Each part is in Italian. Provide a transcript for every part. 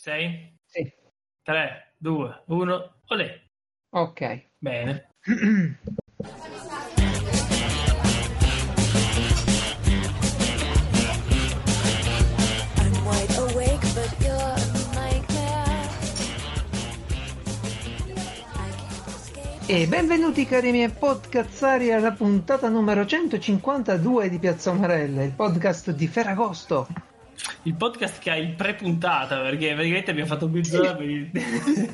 sei? Sì. 3, 2, 1, olè. Ok. Bene. E benvenuti cari miei podcazzari alla puntata numero 152 di Piazza Umarella, il podcast di Ferragosto. Il podcast che ha il pre-puntata, perché praticamente abbiamo fatto mezz'ora per il...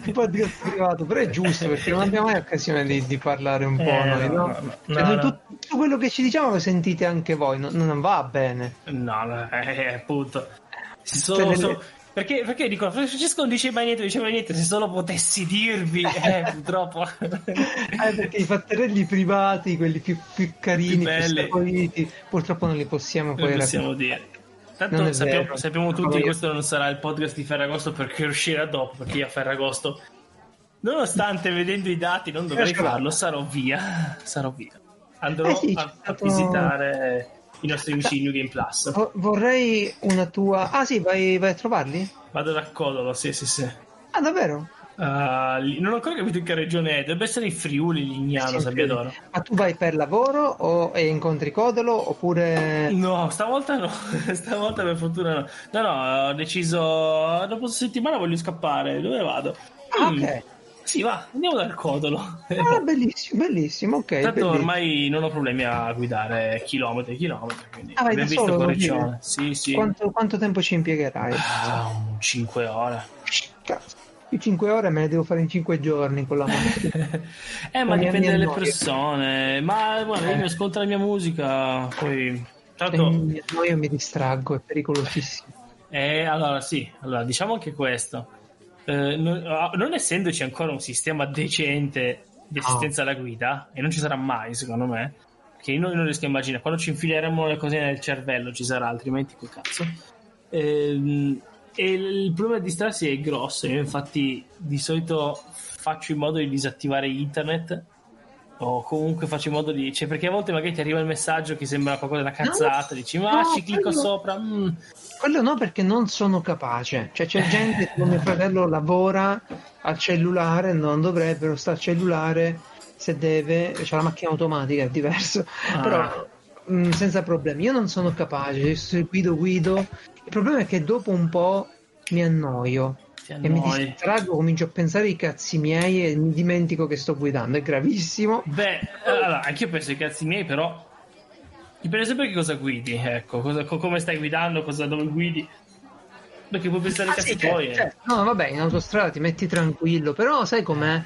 Il podcast privato, però è giusto perché non abbiamo mai occasione di, di parlare un po' Eh, noi, no, no? no, no, Cioè. Tutto, quello che ci diciamo lo sentite anche voi, non, non va bene. No, no, eh, appunto. Se solo- Cioè, le- solo- Perché, perché dico, Francesco non dice mai niente, non dice mai niente, se solo potessi dirvi, eh, purtroppo. Eh, perché i fatterelli privati, quelli più, più carini, Più più saporiti, purtroppo non li possiamo poi raccontare. dire. Tanto sappiamo, sappiamo tutti che questo non sarà il podcast di Ferragosto perché uscirà dopo, perché io a Ferragosto, nonostante vedendo i dati non dovrei farlo, sarò via. Sarò via. Andrò Eh sì, a, a stato- visitare i nostri amici New Game Plus. Vo- Vorrei una tua... Ah sì, vai, vai a trovarli? Vado da Codolo, sì, sì, sì. Ah davvero? Lì- non ho ancora capito in che regione è, dovrebbe essere in Friuli, Lignano, Sì, Sabbiadoro. Ma tu vai per lavoro o e incontri Codolo oppure... No, stavolta no, stavolta per fortuna no. No, no, ho deciso, dopo settimana voglio scappare, dove vado? Ah, Mm, ok. Sì, va, andiamo dal Codolo. Ah, bellissimo, bellissimo, ok. Tanto bellissimo. ormai non ho problemi a guidare chilometri e chilometri, quindi Ah, abbiamo visto solo, Corriccione. Sì, sì. Quanto, quanto tempo ci impiegherai? Ah, un 5 ore. Cazzo, io 5 ore me le devo fare in 5 giorni con la macchina. eh, ma Mi- mi dipende dalle annoio. persone. Ma guarda, io Eh. mi ascolto la mia musica, poi... Tanto... E no, io mi distraggo, è pericolosissimo. Eh, allora sì, allora diciamo anche questo. Eh, non, ah, non essendoci ancora un sistema decente di assistenza alla guida, e non ci sarà mai secondo me, che noi non riesco a immaginare, quando ci infileremo le cose nel cervello ci sarà, altrimenti che cazzo. Ehm, e il problema di distrarsi è grosso, io infatti di solito faccio in modo di disattivare internet o comunque faccio in modo di... Cioè, perché a volte magari ti arriva il messaggio che sembra qualcosa da cazzata, dici ma no, ci clicco quello- sopra, mm, Quello no perché non sono capace. Cioè c'è gente che mio fratello lavora al cellulare, non dovrebbero sta al cellulare se deve, c'è la macchina automatica, è diverso. Ah. Però mh, senza problemi. Io non sono capace, guido guido. Il problema è che dopo un po' mi annoio. E mi distraggo, comincio a pensare ai cazzi miei e mi dimentico che sto guidando. È gravissimo. Beh, allora, anch'io penso ai cazzi miei, però dipende sempre che cosa guidi, ecco, cosa- co- come stai guidando, cosa, dove guidi. Perché puoi pensare ai Ah, cazzi sì, certo, tuoi. eh. certo. No, vabbè, in autostrada ti metti tranquillo, però sai com'è?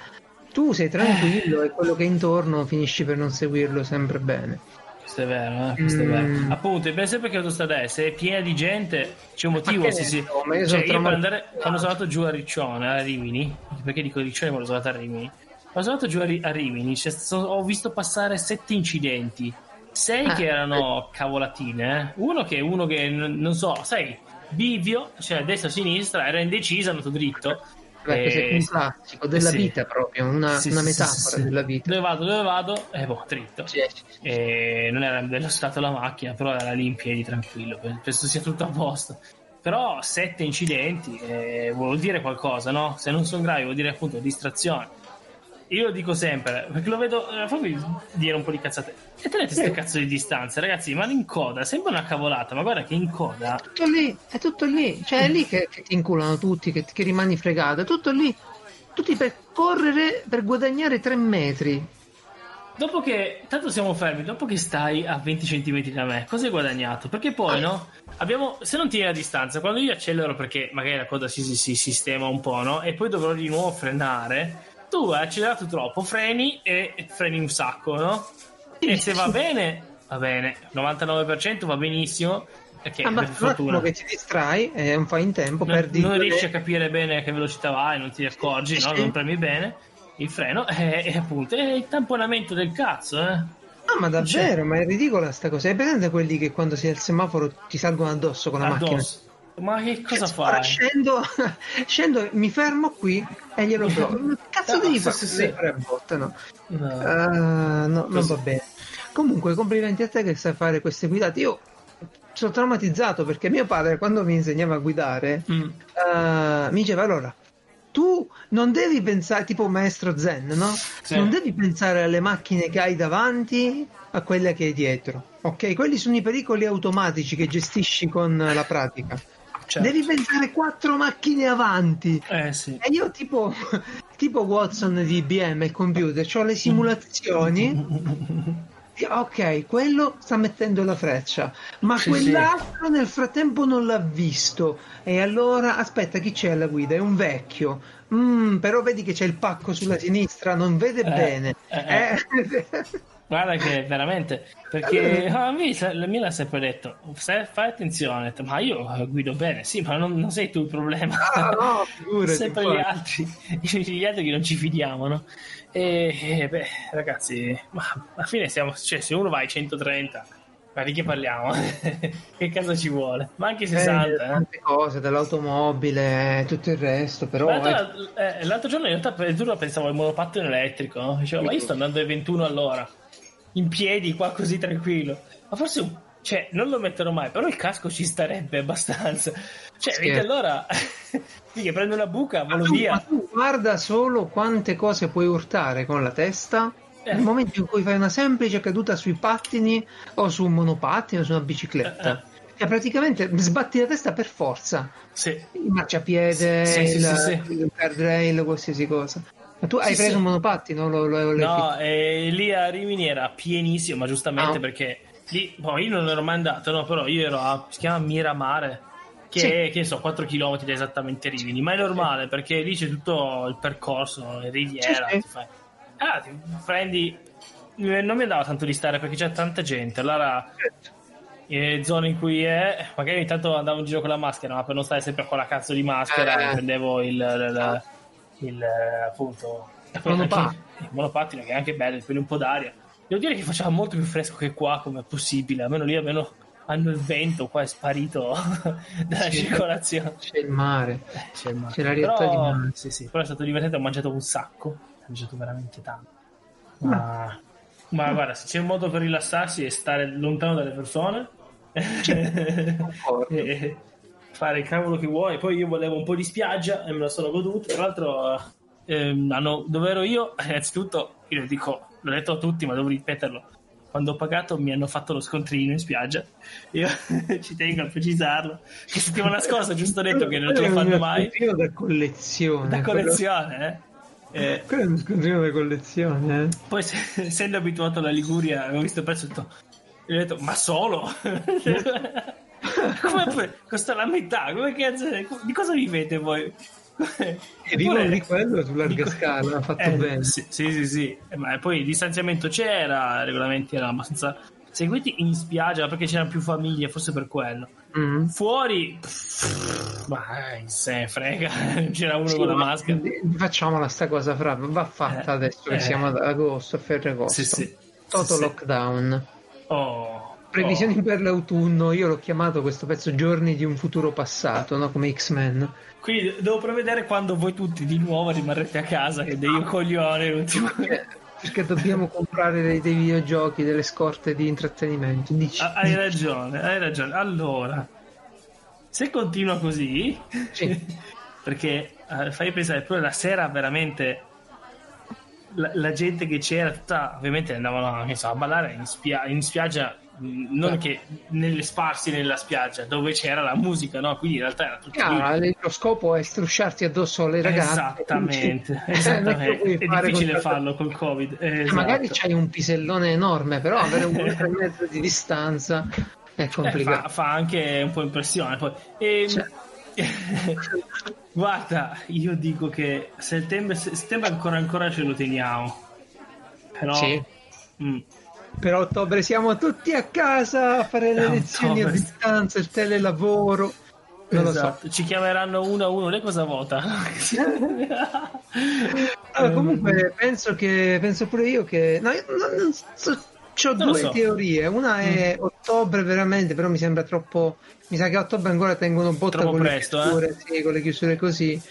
Tu sei tranquillo e quello che è intorno finisci per non seguirlo sempre bene. Questo è vero, eh, questo è Mm. vero. Appunto, dipende sempre che autostrada è. Se è piena di gente, c'è un motivo. Sì, sì. Cioè, sono io per andare, quando sono andato giù a Riccione, a Rimini, perché dico Riccione, ma l'ho andato a Rimini. Quando sono andato giù a, Ri- a Rimini, c'è stato- ho visto passare sette incidenti. Sei Ah, che erano cavolatine, eh. Uno che uno che non so, sai, bivio, cioè destra sinistra, era indeciso, è andato dritto. Beh, questo è un classico della sì. vita proprio, una, Sì, una metafora sì. della vita. Dove vado, dove vado? E boh, dritto. E non era dello stato la macchina, però era lì in piedi tranquillo, penso sia tutto a posto. Però sette incidenti eh, vuol dire qualcosa, no? Se non sono gravi vuol dire appunto distrazione. Io lo dico sempre, perché lo vedo, eh, fammi dire un po' di cazzate. E tenete Sì. cazzo di distanze, ragazzi, ma in coda sembra una cavolata, ma guarda che in coda Tutto lì, è tutto lì. Cioè è lì che, che ti inculano tutti, che, che rimani fregato. È tutto lì. Tutti per correre, per guadagnare tre metri. Dopo che, tanto siamo fermi, dopo che stai a 20 cm da me, cosa hai guadagnato? Perché poi, no? Abbiamo, se non tieni la distanza, quando io accelero perché magari la coda si, si- si sistema un po', no? E poi dovrò di nuovo frenare, tu hai accelerato troppo, freni e freni un sacco, no? E se va bene, va bene, 99% va benissimo, perché Ah, ma per un fortuna. che ti distrai, è un fai in tempo, Non, perdi non riesci a capire bene a che velocità vai, non ti accorgi, no? Non premi bene il freno e, e appunto è il tamponamento del cazzo, eh? Ah, ma davvero, ma è ridicola sta cosa. Hai presente quelli che quando sei al semaforo ti salgono addosso con la macchina? Ma che cosa Ora fai? Scendo, scendo, mi fermo qui e glielo. Ma che cazzo No, devi fare? sì, sì. No? No. Ah, no, non va bene. Comunque, complimenti a te che sai fare queste guidate. Io sono traumatizzato perché mio padre quando mi insegnava a guidare Mm. eh, mi diceva allora tu non devi pensare tipo maestro zen no? Sì. non devi pensare alle macchine che hai davanti a quelle che hai dietro ok quelli sono i pericoli automatici che gestisci con la pratica Certo. devi pensare quattro macchine avanti Eh sì. e io tipo, tipo Watson di IBM il computer ho le simulazioni Ok, quello sta mettendo la freccia, ma Sì, quell'altro nel frattempo non l'ha visto. E allora aspetta, chi c'è alla guida? È un vecchio. Mm, però vedi che c'è il pacco sulla sinistra, non vede Eh, bene. eh, Eh. Guarda che veramente, perché a me la mia l'ha sempre detto, "Se- fai attenzione, ma io eh, guido bene, sì, ma non, non sei tu il problema, Ah, no, figurati, sempre gli altri, gli altri che non ci fidiamo, no? E, e, beh, ragazzi, ma alla fine siamo, cioè se uno va ai 130, ma di che parliamo? che cosa ci vuole? Ma anche Eh, 60, eh. tante cose, dall'automobile, tutto il resto, però... Eh, l'altro, eh, l'altro giorno in realtà per giuro pensavo al monopattino elettrico, no? dicevo ma io sto andando ai 21 all'ora, in piedi qua così tranquillo, ma forse un- cioè, non lo metterò mai, però il casco ci starebbe abbastanza. Cioè, Sì. vedi allora, che prendo una buca, Ma volo tu, ma via. tu guarda solo quante cose puoi urtare con la testa Eh. nel momento in cui fai una semplice caduta sui pattini o su un monopattino o su una bicicletta. Eh, Cioè, praticamente sbatti la testa per forza. Sì. Il marciapiede, Sì, sì, il, sì, sì. il guardrail, qualsiasi cosa. Ma tu hai Sì, preso sì. un monopattino? Lo, lo, lo- No, e lì a Rimini era pienissimo, ma giustamente Ah. perché lì, boh, io non ero mai andato, no, però io ero a, si chiama Miramare, che Sì. è, che so, 4 km da esattamente Rimini, ma è normale perché lì c'è tutto il percorso, riviera, Sì, fai- ah, ti prendi, non mi andava tanto di stare perché c'è tanta gente, allora in zone in cui è, magari ogni tanto andavo in giro con la maschera, ma per non stare sempre con la cazzo di maschera Eh. prendevo il, il, il, eh, appunto Il monopattino. il che è anche bello, quindi un po' d'aria. Devo dire che faceva molto più fresco che qua, come è possibile, almeno lì almeno hanno il vento, qua è sparito dalla Sì. circolazione. C'è il mare. C'è, il mare. C'è l'arietta Però- di mare. Sì, sì, però è stato divertente, ho mangiato un sacco, ho mangiato veramente tanto. Ma, ma guarda, se c'è un modo per rilassarsi è stare lontano dalle persone e fare il cavolo che vuoi. Poi io volevo un po' di spiaggia e me la sono goduta. Tra l'altro, ehm, hanno- dove ero io, innanzitutto, io dico, l'ho detto a tutti, ma devo ripeterlo. Quando ho pagato mi hanno fatto lo scontrino in spiaggia. Io ci tengo a precisarlo. Che settimana scorsa, giusto detto che non ce lo Quello fanno mai. scontrino da collezione. Da quello- collezione, eh. Eh, Quello è uno scontrino da collezione. eh. poi se- essendo abituato alla Liguria avevo visto il prezzo e ho detto ma solo come puoi- costa la metà come cazzo di cosa vivete voi E vivono di quello su larga Dico- scala, ha fatto Eh, bene. sì, sì sì sì Eh, ma poi il distanziamento c'era i regolamenti erano abbastanza seguiti in spiaggia perché c'erano più famiglie forse per quello Mm. fuori pff, ma eh, se frega c'era uno Sì, con la ma maschera Facciamola sta cosa, fra, va fatta Eh, adesso che eh. siamo ad agosto, a Ferragosto. sì sì sì. lockdown. oh Previsioni per l'autunno, io l'ho chiamato questo pezzo Giorni di un futuro passato, no? come X-Men. Quindi devo prevedere quando voi tutti di nuovo rimarrete a casa, che dei coglione l'ultimo. Perché dobbiamo comprare dei, dei videogiochi, delle scorte di intrattenimento. Dici, hai ragione, hai ragione. Allora, se continua così, Sì. perché eh, fai pensare pure la sera veramente la, la gente che c'era tutta ovviamente andavano so, a ballare in, spia- in spiaggia non che nelle sparsi nella spiaggia dove c'era la musica no quindi in realtà era tutto lì. Chiaro, il lo scopo è strusciarti addosso alle ragazze. esattamente, Eh, esattamente. è difficile con- farlo col covid Eh, esatto. Magari c'hai un pisellone enorme, però avere un metro e mezzo di distanza è Eh, complicato. fa, fa anche un po' impressione poi. Ehm, Cioè. guarda io dico che settembre, settembre ancora ancora ce lo teniamo però Sì. mm, Per ottobre siamo tutti a casa a fare le lezioni a distanza, il telelavoro. Non lo so. esatto. ci chiameranno uno a uno lei cosa vota Allora, comunque penso che penso pure io che no, io non, so, ho Non due so. Mm. teorie. Una è ottobre veramente, però mi sembra troppo. Mi sa che a ottobre ancora tengono botta Troppo con presto, eh. le chiusure, sì, con le chiusure così.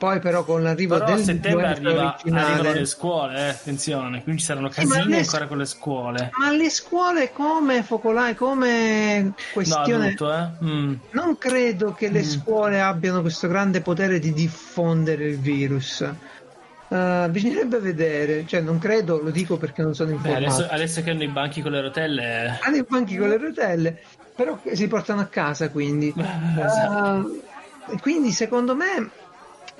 Poi però con l'arrivo Però a del settembre arriva, originale- arrivano le scuole, eh, attenzione, quindi ci saranno ma casini le- ancora con le scuole. Ma le scuole come focolai, come No, questione... adulto, eh? Mm. Non credo che le scuole abbiano questo grande potere di diffondere il virus. Eh, bisognerebbe vedere, cioè non credo, lo dico perché non sono Beh, informato. adesso, adesso che hanno i banchi con le rotelle... Hanno i banchi con le rotelle, però si portano a casa quindi. Esatto. Eh, quindi secondo me,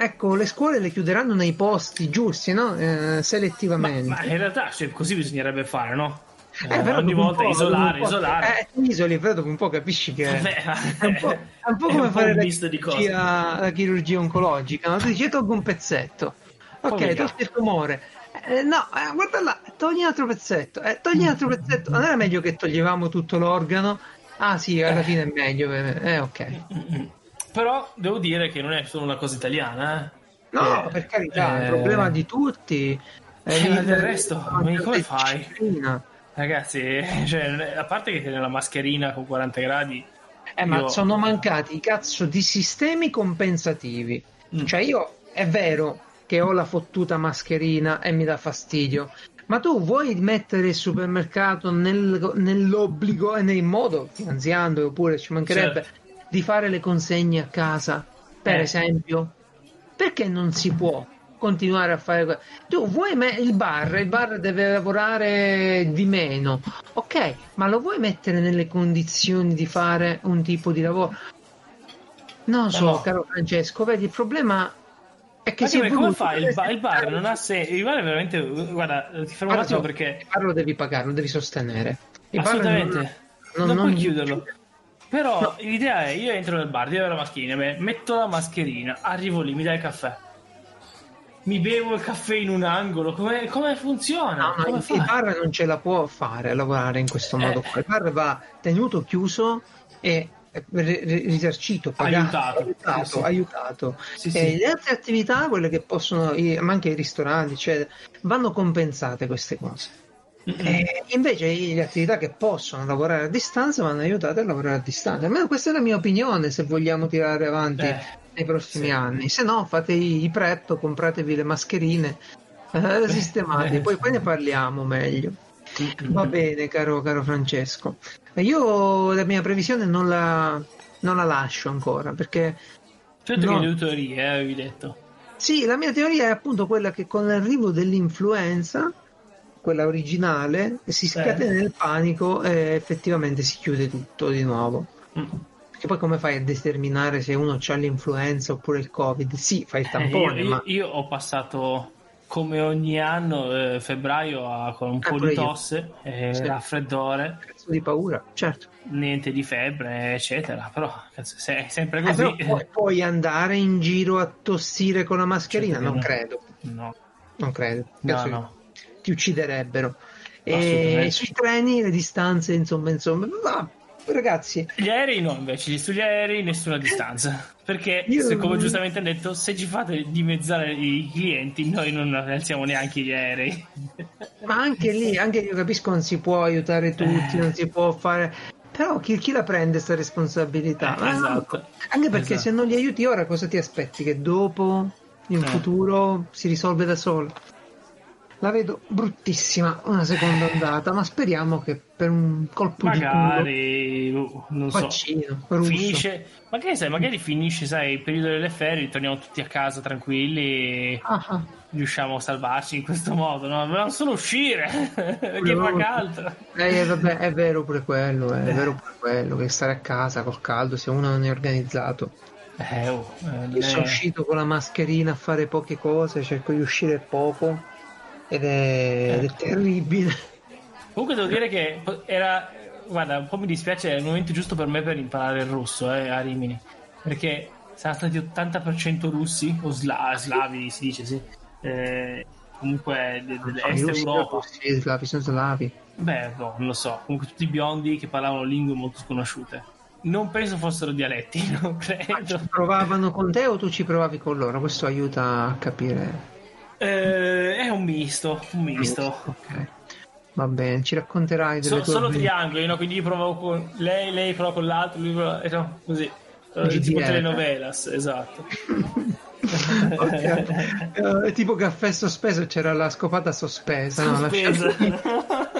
ecco, le scuole le chiuderanno nei posti giusti, no? Eh, Ma, selettivamente. ma in realtà cioè, così bisognerebbe fare, no? Eh, Eh, ogni volta po', isolare, po'- isolare. Eh, isoli, però dopo un po' capisci che Vabbè, è un po', è un po' come un po' fare un la chirurgia, la chirurgia oncologica. No? Tu dici, "Io tolgo un pezzetto. Ok, togli il tumore. Eh, no, eh, guarda là, togli un altro pezzetto. Eh, togli un altro pezzetto. Non era meglio che toglievamo tutto l'organo? Ah sì, alla fine è meglio. Eh, eh, ok. Però devo dire che non è solo una cosa italiana, eh. No, Eh, per carità, è eh, un problema di tutti. Eh, lì- ma del resto, ma come fai? disciplina. Ragazzi, cioè, a parte che tiene la mascherina con 40 gradi, Eh, ma Io- sono mancati i cazzo di sistemi compensativi. Mm. Cioè, io è vero che ho la fottuta mascherina e mi dà fastidio. Ma tu vuoi mettere il supermercato nel- nell'obbligo e nel modo, finanziando oppure ci mancherebbe, di fare le consegne a casa, per Eh. esempio? Perché non si può continuare a fare tu vuoi me- il bar il bar deve lavorare di meno ok ma lo vuoi mettere nelle condizioni di fare un tipo di lavoro non lo so no. caro Francesco vedi il problema è che perché come fai? Il bar, il bar non ha senso. Il bar è veramente. Guarda, ti fermo un attimo perché. il bar lo devi pagare lo devi sostenere il Assolutamente. non- Non, non- puoi chiuderlo. Però l'idea è: io entro nel bar, devo avere la mascherina, beh, metto la mascherina, arrivo lì, mi dai il caffè. Mi bevo il caffè in un angolo. Come, come funziona? No, no, Come il bar non ce la può fare a lavorare in questo Eh. modo qua. Il bar va tenuto chiuso e eh, ri- ri- risarcito, pagato, Aiutato. aiutato, Sì, sì. aiutato. Sì, E sì. le altre attività, quelle che possono, ma anche i ristoranti, eccetera, vanno compensate queste cose. E invece le attività che possono lavorare a distanza vanno aiutate a lavorare a distanza. Almeno questa è la mia opinione se vogliamo tirare avanti Eh, nei prossimi sì. anni. Se no, fate i prep, compratevi le mascherine eh, sistemate, eh. poi, poi ne parliamo meglio. Va bene, caro, caro Francesco. Io la mia previsione non la, non la lascio ancora perché Certo No. che le teorie, eh, avevi detto. sì, la mia teoria è appunto quella che con l'arrivo dell'influenza, quella originale, si scatena il panico e effettivamente si chiude tutto di nuovo. Mm. Perché poi come fai a determinare se uno ha l'influenza oppure il covid? Sì, fai il Eh, tampone, io, ma io- ho passato come ogni anno eh, febbraio a- con un Ah, po' di tosse, eh, Sì. raffreddore, cazzo di paura, certo. niente di febbre, eccetera. Però cazzo, se è sempre Eh, così. puoi, puoi andare in giro a tossire con la mascherina? Certo che non no. credo, no, non credo. no, Cazzo, no. Ti ucciderebbero. E sui treni le distanze, insomma, insomma, ma ragazzi, Gli aerei no, invece, sugli aerei nessuna distanza. Perché, Io- se, come giustamente hanno detto, se ci fate dimezzare i clienti, noi non alziamo neanche gli aerei. Ma anche lì, anche io capisco non si può aiutare tutti, non si può fare. Però chi, chi la prende questa responsabilità? Eh, Ah, esatto. Anche perché Esatto. se non li aiuti ora, cosa ti aspetti? Che dopo, in Eh. futuro, si risolve da solo? La vedo bruttissima una seconda ondata, ma speriamo che per un colpo di culo, Magari, uh, non so. vaccino, russo. Finisce, magari, sai, magari finisce, sai, il periodo delle ferie, torniamo tutti a casa tranquilli, Ah, ah. riusciamo a salvarci in questo modo, no? Dobbiamo solo uscire, perché fa caldo. Eh, vabbè, è vero pure quello, è vero pure quello, che stare a casa col caldo se uno non è organizzato. Eh, oh, eh, Io sono uscito con la mascherina a fare poche cose, cerco di uscire poco ed è, ed è terribile. Comunque devo dire che era, guarda, un po' mi dispiace, è il momento giusto per me per imparare il russo eh, a Rimini, perché saranno stati 80% russi, o sla- slavi si dice, sì, eh, comunque de- I dell'est russi Europa. Sì, slavi, sono slavi. Beh, boh, non lo so, comunque tutti biondi che parlavano lingue molto sconosciute. Non penso fossero dialetti, non credo. Provavano con te o tu ci provavi con loro? Questo aiuta a capire. Eh, è un misto, un misto. Ok. Va bene, ci racconterai delle So- tue solo triangoli, no? Quindi io provavo con lei, lei prova con l'altro, lui prova... eh, no, così. Tipo telenovelas, esatto. Ok. Eh, tipo caffè sospeso c'era la scopata sospesa. no? Sospesa. Va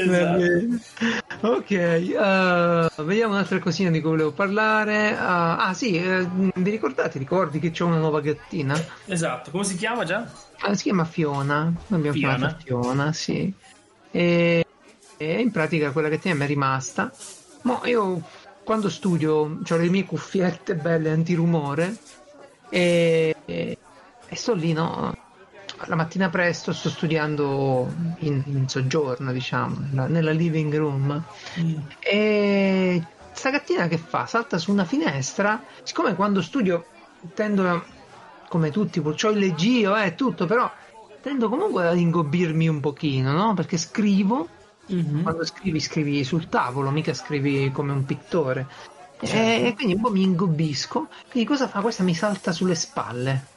esatto. bene. Ok, eh, vediamo un'altra cosina di cui volevo parlare. Ah, ah, sì, eh, vi ricordate, ricordi che c'è una nuova gattina? Esatto, come si chiama già? Ah, si chiama Fiona. Noi abbiamo Fiona. chiamato Fiona, sì. E, e in pratica quella gattina mi è rimasta. Ma io quando studio ho le mie cuffiette belle antirumore e, e, e sto lì, no? La mattina presto sto studiando in, in soggiorno, diciamo, nella, nella living room. E sta gattina che fa? Salta su una finestra. Siccome quando studio tendo a, come tutti, ho il leggio e tutto, però tendo comunque ad ingobbirmi un pochino, no? Perché scrivo, Mhm. quando scrivi scrivi sul tavolo, mica scrivi come un pittore. Certo. E quindi un po' mi ingobbisco. Quindi cosa fa? Questa mi salta sulle spalle.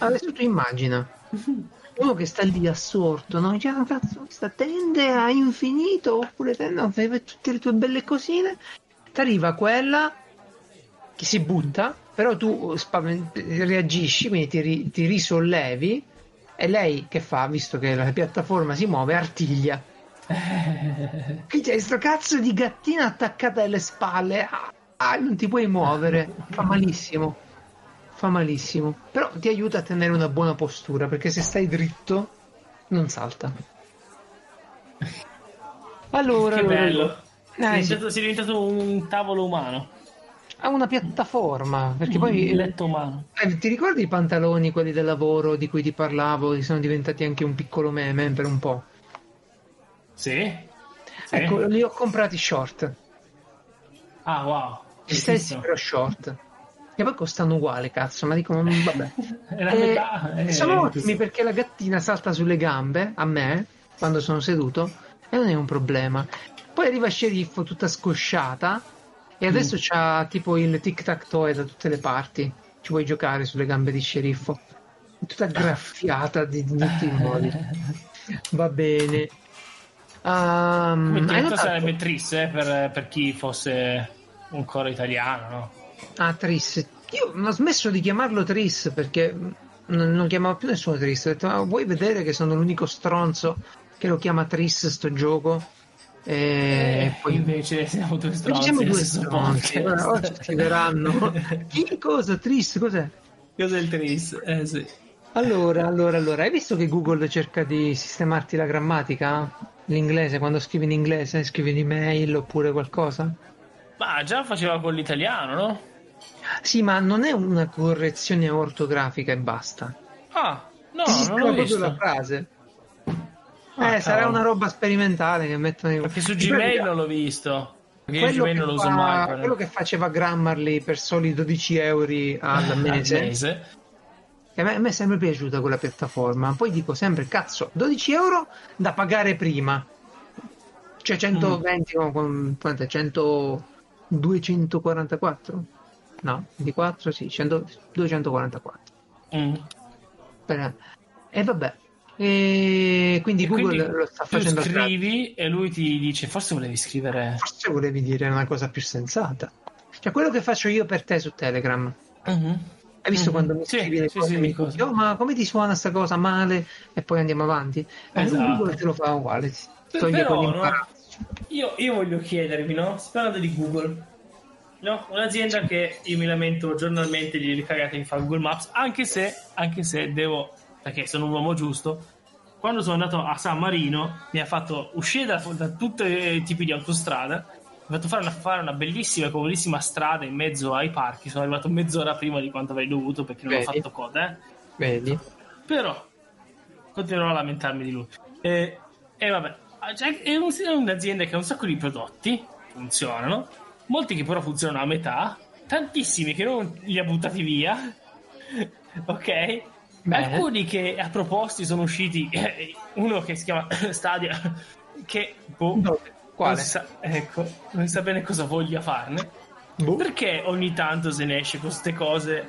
Adesso tu immagina uno che sta lì assorto, no? Dice, "Ah, cazzo, questa tende a infinito oppure tende a tutte le tue belle cosine. Ti arriva quella che si butta, però tu spaven- reagisci, quindi ti, ri- ti risollevi e lei che fa, visto che la piattaforma si muove, artiglia. Qui c'è sto cazzo di gattina attaccata alle spalle, ah, ah, non ti puoi muovere, fa malissimo, fa malissimo, però ti aiuta a tenere una buona postura perché se stai dritto non salta. Allora, Che allora, bello. allora. Sei Eh, sì. diventato, sei diventato un tavolo umano, ha una piattaforma perché un poi letto umano. Eh, ti ricordi i pantaloni, quelli del lavoro di cui ti parlavo, che sono diventati anche un piccolo meme per un po'? Sì? Sì. Ecco, li ho comprati short, Ah, wow. gli stessi però short. E poi costano uguale, cazzo, ma dico, "Mm, vabbè. È la Eh, metà. eh, sono ottimi perché la gattina salta sulle gambe a me quando sono seduto e non è un problema. Poi arriva Sceriffo tutta scosciata e adesso Mm. c'ha tipo il tic tac toe da tutte le parti. Ci puoi giocare sulle gambe di Sceriffo. Tutta graffiata di, di tutti i modi. Va bene. Um, hai detto notato? sarebbe triste eh, per, per chi fosse un coro italiano, no? Ah, Tris. Io non ho smesso di chiamarlo Tris perché non, non chiamava più nessuno Tris. Ho detto, ma vuoi vedere che sono l'unico stronzo che lo chiama Tris sto gioco? E poi invece siamo due stronzi. siamo due stronzi. podcast. Ora ci scriveranno. Chi cosa? Tris? Cos'è? Cos'è il tris? Eh sì. Allora, allora, allora, hai visto che Google cerca di sistemarti la grammatica? L'inglese, quando scrivi in inglese, scrivi in email oppure qualcosa? Ma già faceva con l'italiano, no? Sì, ma non è una correzione ortografica e basta. Ah, no, Ti non l'ho proprio la visto. frase. Ah, eh, sarà una roba sperimentale che mettono in... Perché su Gmail non l'ho visto. Quello, Gmail che non lo uso fa- mai. quello che faceva Grammarly per soli 12 euro al al mese, mese. che a me, a me è sempre piaciuta quella piattaforma. Poi dico sempre, cazzo, 12 euro da pagare prima. Cioè 120 con, con è? 100 244? No, 24 sì, 100 244. Mm. Per- E vabbè. E quindi E Google quindi lo sta tu facendo gratis. scrivi e lui ti dice forse volevi scrivere Forse volevi dire una cosa più sensata. Cioè quello che faccio io per te su Telegram. Mhm. Hai visto Mhm. quando mi Sì, scrivi le sì, cose sì, mi cose. "Oh, ma come ti suona sta cosa male? E poi andiamo avanti. Eh, Esatto. Google te lo fa uguale. Toglie Però, quell'imbarazzo. Io, io voglio chiedervi, no? Parla di Google. No? Un'azienda che io mi lamento giornalmente di che fa Google Maps, anche se, anche se devo, perché sono un uomo giusto, quando sono andato a San Marino mi ha fatto uscire da, da tutti i tipi di autostrada, mi ha fatto fare una, fare una bellissima e comunissima strada in mezzo ai parchi, sono arrivato mezz'ora prima di quanto avrei dovuto perché non ho Vedi? fatto coda, eh. Vedi? Però continuerò a lamentarmi di lui. E, e vabbè, cioè, è un'azienda che ha un sacco di prodotti, funzionano, molti che però funzionano a metà, tantissimi che non li ha buttati via, ok? Bene. Alcuni che a proposti sono usciti, eh, uno che si chiama Stadia, che boh? Quale? Non, sa, ecco, non sa bene cosa voglia farne. Boh. Perché ogni tanto se ne esce con queste cose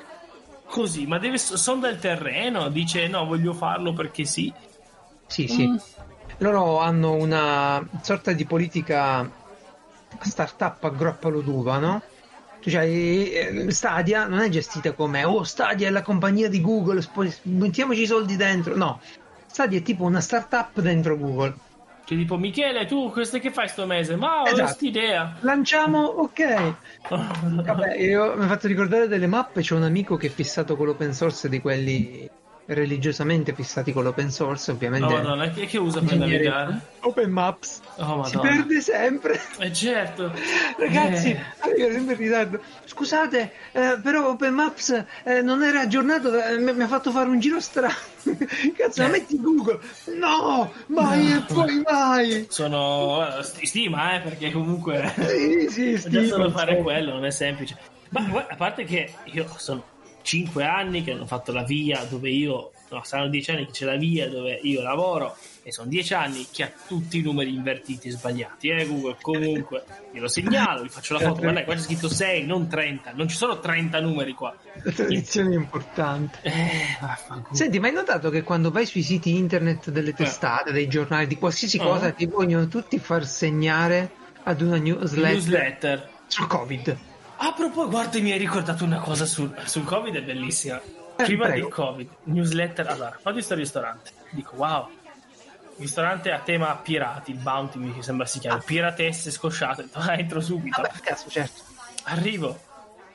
così? Ma deve sonda il terreno, dice no, voglio farlo perché sì. Sì, sì. Mm. Loro hanno una sorta di politica startup a groppalo d'uva, no? Eh, Stadia, non è gestita come oh Stadia è la compagnia di Google, mettiamoci i soldi dentro. No, Stadia è tipo una startup dentro Google. Cioè, tipo, Michele, tu questo che fai sto mese? Ma ho Esatto. quest'idea. Lanciamo, ok. Vabbè, io mi ha fatto ricordare delle mappe. C'è un amico che è fissato con l'open source di quelli religiosamente fissati con l'open source, ovviamente. Oh, madonna, chi è che usa per navigare? Open Maps. Oh, Si perde sempre. Eh, certo. Ragazzi, Eh. arrivo sempre in ritardo. Scusate, eh, però Open Maps eh, non era aggiornato, eh, mi, mi ha fatto fare un giro strano. Cazzo, Eh. la metti Google? No, mai No. e poi mai. Sono eh, sti- stima, eh, perché comunque Sì, sì, già solo fare quello non è semplice. Ma a parte che io sono 5 anni che hanno fatto la via dove io, no, saranno 10 anni che c'è la via dove io lavoro e sono 10 anni che ha tutti i numeri invertiti e sbagliati. Eh, Google, comunque, io lo segnalo, vi faccio la foto, guarda, qua c'è scritto 6, non 30, non ci sono 30 numeri qua. La tradizione è importante. Eh. Senti, ma hai notato che quando vai sui siti internet delle testate, dei giornali, di qualsiasi Eh. cosa, ti vogliono tutti far segnare ad una newsletter, Newsletter. sul Covid? A proposito, guarda, mi hai ricordato una cosa sul, sul Covid, è bellissima. Prima prego. del Covid, newsletter. Allora, vado in sto ristorante. Dico, wow, ristorante a tema pirati, il Bounty mi sembra si chiama, Ah. piratesse scosciate. Ah, entro subito. Vabbè, cazzo, certo. Arrivo,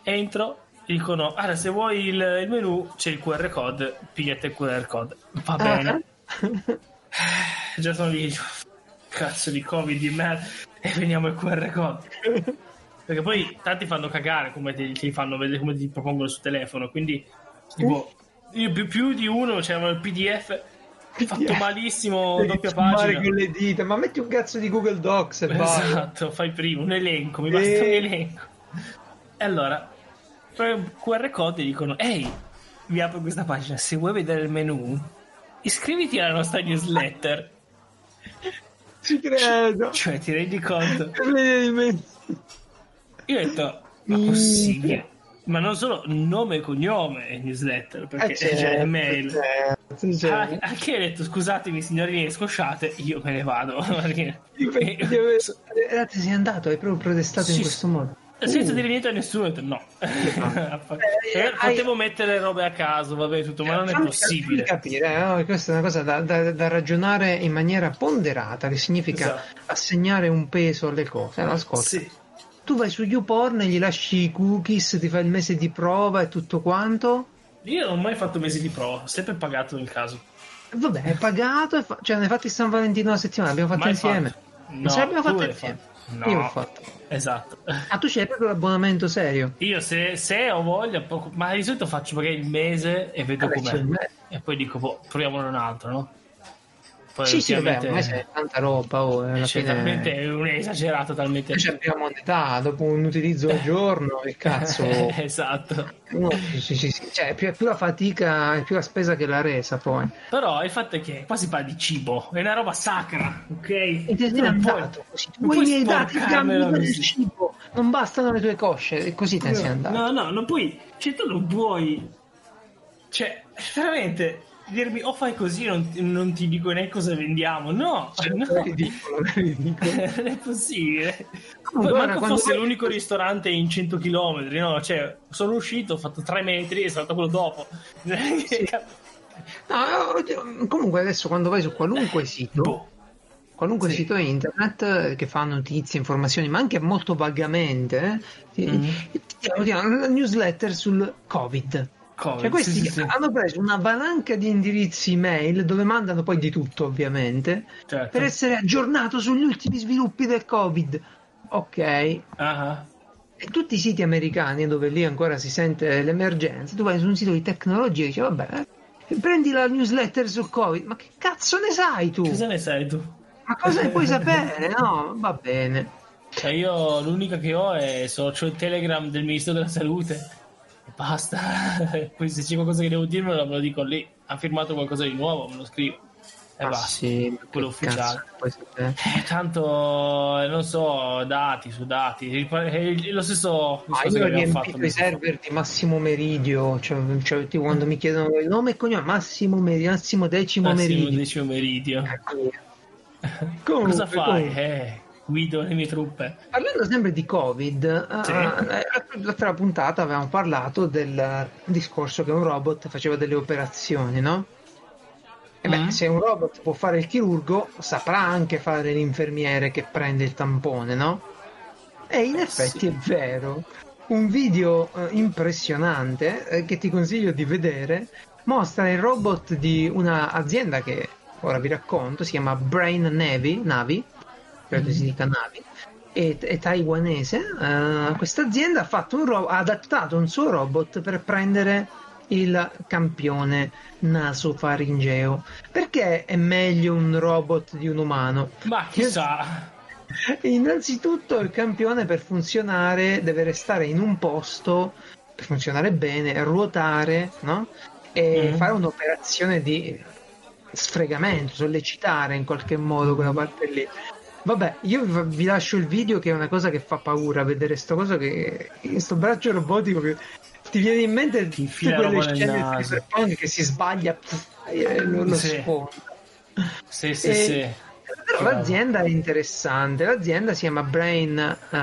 entro, dicono, allora, se vuoi il, il menu c'è il QR code, pigliate il QR code. Va bene. Ah. Già sono lì, cazzo di Covid di merda, e veniamo il QR code. Perché poi tanti fanno cagare come ti, ti fanno vedere, come ti propongono sul telefono. Quindi, tipo, io più, più di uno c'era il PDF fatto malissimo, Devi doppia pagina. con le dita, ma metti un cazzo di Google Docs e. Esatto, fai prima un elenco, mi basta un elenco. E allora, QR code dicono: Ehi, vi apro questa pagina. Se vuoi vedere il menu, iscriviti alla nostra newsletter. Ci credo. Cioè, ti rendi conto? Io ho detto, ma possibile? Ma non solo nome e cognome e newsletter, perché Eh, certo, c'è mail. certo, certo. Ah, a chi hai detto scusatemi signorine scosciate, io me ne vado. Perché- deve- Eh, sei andato, hai proprio protestato in Sì, questo modo. senza Uh. dire niente a nessuno, detto no. Eh, Eh, hai- Potevo mettere robe a caso, vabbè, tutto, ma non è possibile. capire, eh, no? questa è una cosa da, da- da ragionare in maniera ponderata, che significa Esatto. assegnare un peso alle cose. Allora, ascolta, Sì. Tu vai su YouPorn, gli lasci i cookies, ti fai il mese di prova e tutto quanto. Io non ho mai fatto mesi di prova, ho sempre pagato nel caso. E Vabbè, è pagato, e fa- cioè ne hai fatti San Valentino una settimana, l'abbiamo fatto Mai insieme. fatto. No, ce l'abbiamo fatto insieme. fatto. No. Io l'ho fatto. Esatto. Ah, tu c'hai proprio l'abbonamento serio. Io se, se ho voglia, poco- ma di solito faccio magari il mese e vedo Vabbè, com'è. E poi dico, boh, proviamone un altro, no? Poi Sì, sì, vabbè, ormai c'è tanta roba, oh, e alla cioè, fine... talmente è esagerato, talmente... Noi abbiamo un'età, dopo un utilizzo al giorno, il cazzo... esatto. No, sì, sì, sì, Cioè, più, più la fatica, è più la spesa che la resa, poi. Però il fatto è che qua si parla di cibo, è una roba sacra, ok? E non puoi- andato così. Tu non vuoi i puoi miei dati, sporcarmelo cambio del cibo, non bastano le tue cosce, e così te ne sei andato. No, no, non puoi. Cioè, tu non puoi. Cioè, veramente dirmi o fai così, non, non ti dico neanche cosa vendiamo. No, Cioè, no. è ridicolo, è ridicolo. non è possibile. Poi guarda, manco fosse vai- l'unico ristorante in 100 km, no? Cioè, sono uscito, ho fatto 3 metri e sono stato quello dopo. No, oddio, comunque adesso quando vai su qualunque sito, Boh. qualunque Sì. sito internet eh, che fa notizie, informazioni, ma anche molto vagamente, eh, ti, Mhm. ti ti diamo la newsletter sul Covid. Covid, Cioè, questi sì, sì, hanno preso una valanga di indirizzi email dove mandano poi di tutto, ovviamente, Certo. per essere aggiornato sugli ultimi sviluppi del Covid. Ok, e Ah, tutti i siti americani dove lì ancora si sente l'emergenza, tu vai su un sito di tecnologia e dici, vabbè, eh, prendi la newsletter sul Covid, ma che cazzo ne sai tu? Cosa ne sai tu? Ma cosa ne puoi sapere? No, va bene. Cioè, io l'unica che ho è socio Telegram del Ministero della Salute. Basta. Poi se c'è qualcosa che devo dirmelo, me lo dico lì. Ha firmato qualcosa di nuovo, me lo scrivo. E Ah, basta. sì, quello ufficiale. Eh, tanto, eh, non so, dati su dati. È lo stesso Ah, discorso io che abbiamo fatto. i server di Massimo Meridio, cioè, cioè, quando mi chiedono il nome e cognome, Massimo Meridio, Massimo Decimo Massimo Meridio. decimo meridio. Ecco. Comunque, Cosa fai? comunque. Eh, guido le mie truppe. Parlando sempre di Covid, Sì. eh, l'altra puntata avevamo parlato del discorso che un robot faceva delle operazioni, no? E beh, Mm. se un robot può fare il chirurgo, saprà anche fare l'infermiere che prende il tampone, no? E in effetti Sì. è vero. Un video eh, impressionante eh, che ti consiglio di vedere mostra il robot di un'azienda che ora vi racconto, si chiama Brain Navy, Navi, credo si dica Navi, è, è taiwanese. Eh, questa azienda ha, ro- ha adattato un suo robot per prendere il campione nasofaringeo. Perché è meglio un robot di un umano? Ma chissà. Innanzitutto il campione per funzionare deve restare in un posto per funzionare bene, ruotare, no? E Mm. fare un'operazione di sfregamento, sollecitare in qualche modo quella parte lì. Vabbè, io vi lascio il video che è una cosa che fa paura vedere sto cosa che sto braccio robotico che ti viene in mente Ti tutte quelle scene di cyberpunk che si sbaglia pff, e lo, lo Sì. sfonda. Sì, sì, E- sì. Però Bravo. l'azienda è interessante, l'azienda si chiama Brain eh,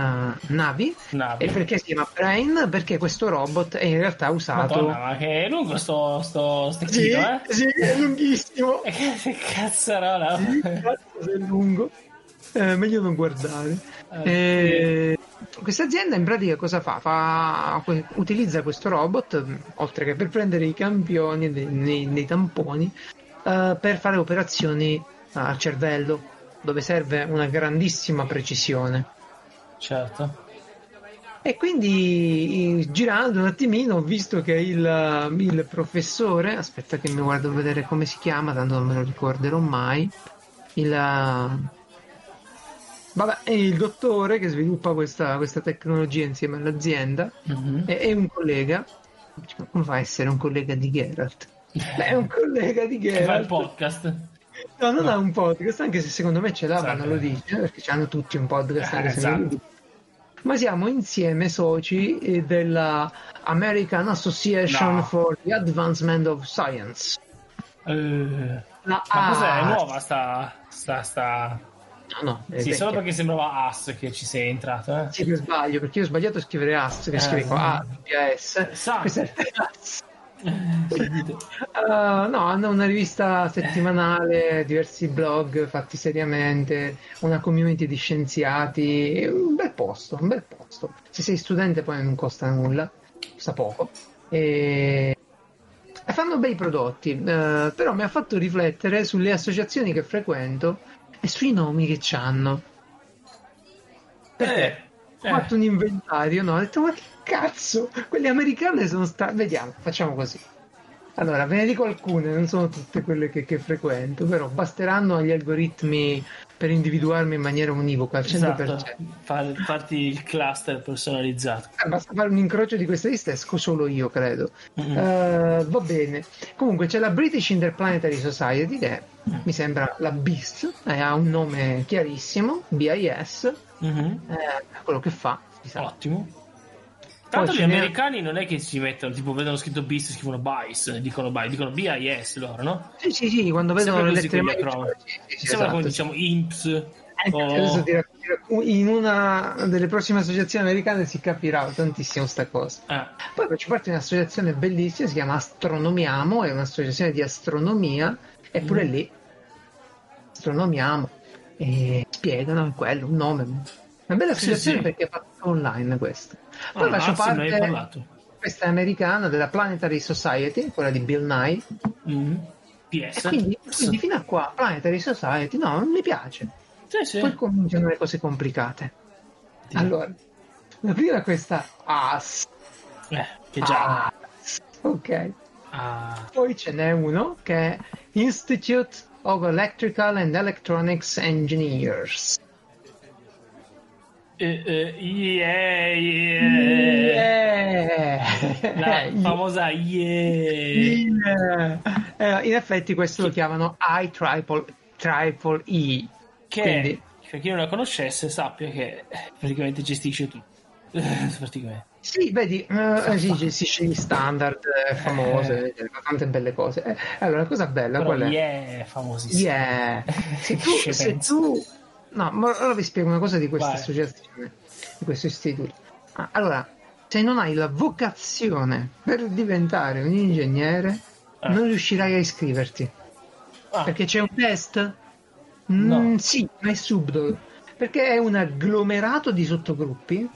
Navi. Navi. E perché si chiama Brain? Perché questo robot è in realtà usato. Madonna, ma che è lungo sto, sto, sto sì, eh? sì, è lunghissimo. Che, cazzarola. Sì, cazzo, è lungo. Eh, meglio non guardare. Eh, Eh, questa azienda in pratica cosa fa? Fa- utilizza questo robot, oltre che per prendere i campioni dei, nei, nei tamponi, eh, per fare operazioni al cervello, dove serve una grandissima precisione. Certo. E quindi i- girando un attimino ho visto che il, il professore, aspetta che mi guardo a vedere come si chiama, tanto non me lo ricorderò mai, il, vabbè, è il dottore che sviluppa questa, questa tecnologia insieme all'azienda Mhm. è, è un collega, come fa a essere un collega di Geralt? Beh, è un collega di Che fa il Geralt. podcast. No, non ha un podcast, anche se secondo me ce l'ha, ma non lo Sì. dice, perché hanno tutti un podcast, Eh, esatto. Ma siamo insieme soci eh, della American Association No. for the Advancement of Science. Eh, La ma cos'è? È nuova sta... sta, sta... No, no, è Sì, vecchia. solo perché sembrava AS che ci sei entrato, eh? Sì, che sbaglio, perché io ho sbagliato a scrivere AS, che Eh, scrivo A, S. Sa. Questa è AS. Uh, no, hanno una rivista settimanale, diversi blog fatti seriamente, una community di scienziati, un bel posto, un bel posto. Se sei studente poi non costa nulla, costa poco. E, e fanno bei prodotti, eh, però mi ha fatto riflettere sulle associazioni che frequento e sui nomi che hanno. Perché? Eh, Ho fatto un inventario, no? Ho detto, ma che cazzo? Quelle americane sono state... Vediamo, facciamo così. Allora, ve ne dico alcune, non sono tutte quelle che, che frequento, però basteranno agli algoritmi per individuarmi in maniera univoca al 100%. Esatto. Far- farti il cluster personalizzato. Eh, Basta fare un incrocio di questa lista, esco solo io, credo. Mhm. Eh, va bene. Comunque c'è la British Interplanetary Society, che mi sembra la BIS, eh, ha un nome chiarissimo, BIS, Mhm. eh, quello che fa. Ottimo. Tanto Poi gli americani non è che si mettono, tipo vedono scritto BIS, scrivono BIS, dicono BIS, dicono BIS loro, no? Sì, sì, sì, quando vedono Sempre le lettere maiuscole, sì, sì, come esatto. diciamo INPS Eh, o... in una delle prossime associazioni americane si capirà tantissimo sta cosa. Eh, Poi faccio parte di un'associazione bellissima, si chiama Astronomiamo, è un'associazione di astronomia, eppure Mm. lì astronomiamo e spiegano quello, un nome. Una bella associazione sì. perché fatta online questa. Poi Ah, faccio ah, sì, parte, parlato. questa è americana, della Planetary Society, quella di Bill Nye, Mm. e PS. quindi, quindi fino a qua Planetary Society, no, non mi piace. Sì, sì. Poi cominciano le cose complicate. Sì. Allora, la prima è questa AS. Eh, che già... AS. Ok. Ah. Poi ce n'è uno che è Institute of Electrical and Electronics Engineers. Eh, eh, yeah, yeah. Yeah. La famosa yeah. Yeah. Eh, in effetti questo lo chiamano I triple, triple E. Che Quindi- per chi non la conoscesse sappia che eh, praticamente gestisce tutto. praticamente. Sì, vedi, eh, sì, gestisce gli standard eh, famose, fa tante belle cose. Eh, allora, la cosa bella Però qual è? yeah, famosissimo. Yeah. Se tu, se tu no, ma ora vi spiego una cosa di questa Vai. associazione, di questo istituto. Ah, allora, se non hai la vocazione per diventare un ingegnere, Eh. non riuscirai a iscriverti. Ah, Perché c'è un test? No. Mm, sì, ma è subdolo. Perché è un agglomerato di sottogruppi.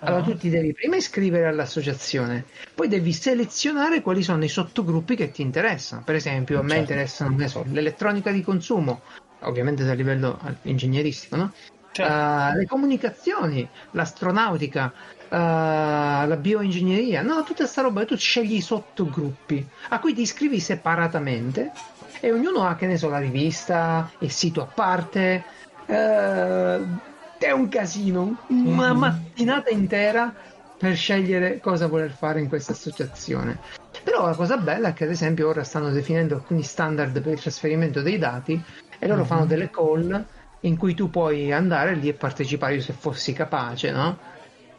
Allora Ah. tu ti devi prima iscrivere all'associazione, poi devi selezionare quali sono i sottogruppi che ti interessano. Per esempio, a me Certo. interessano so, l'elettronica di consumo, ovviamente a livello ingegneristico, no? Certo. Eh, le comunicazioni, l'astronautica, eh, la bioingegneria, no, tutta questa roba, tu scegli i sottogruppi a cui ti iscrivi separatamente e ognuno ha, che ne so, la rivista, il sito a parte. eh, è un casino, una Mhm. mattinata intera per scegliere cosa voler fare in questa associazione. Però la cosa bella è che ad esempio ora stanno definendo alcuni standard per il trasferimento dei dati e loro Mhm. fanno delle call in cui tu puoi andare lì e partecipare, io se fossi capace, no?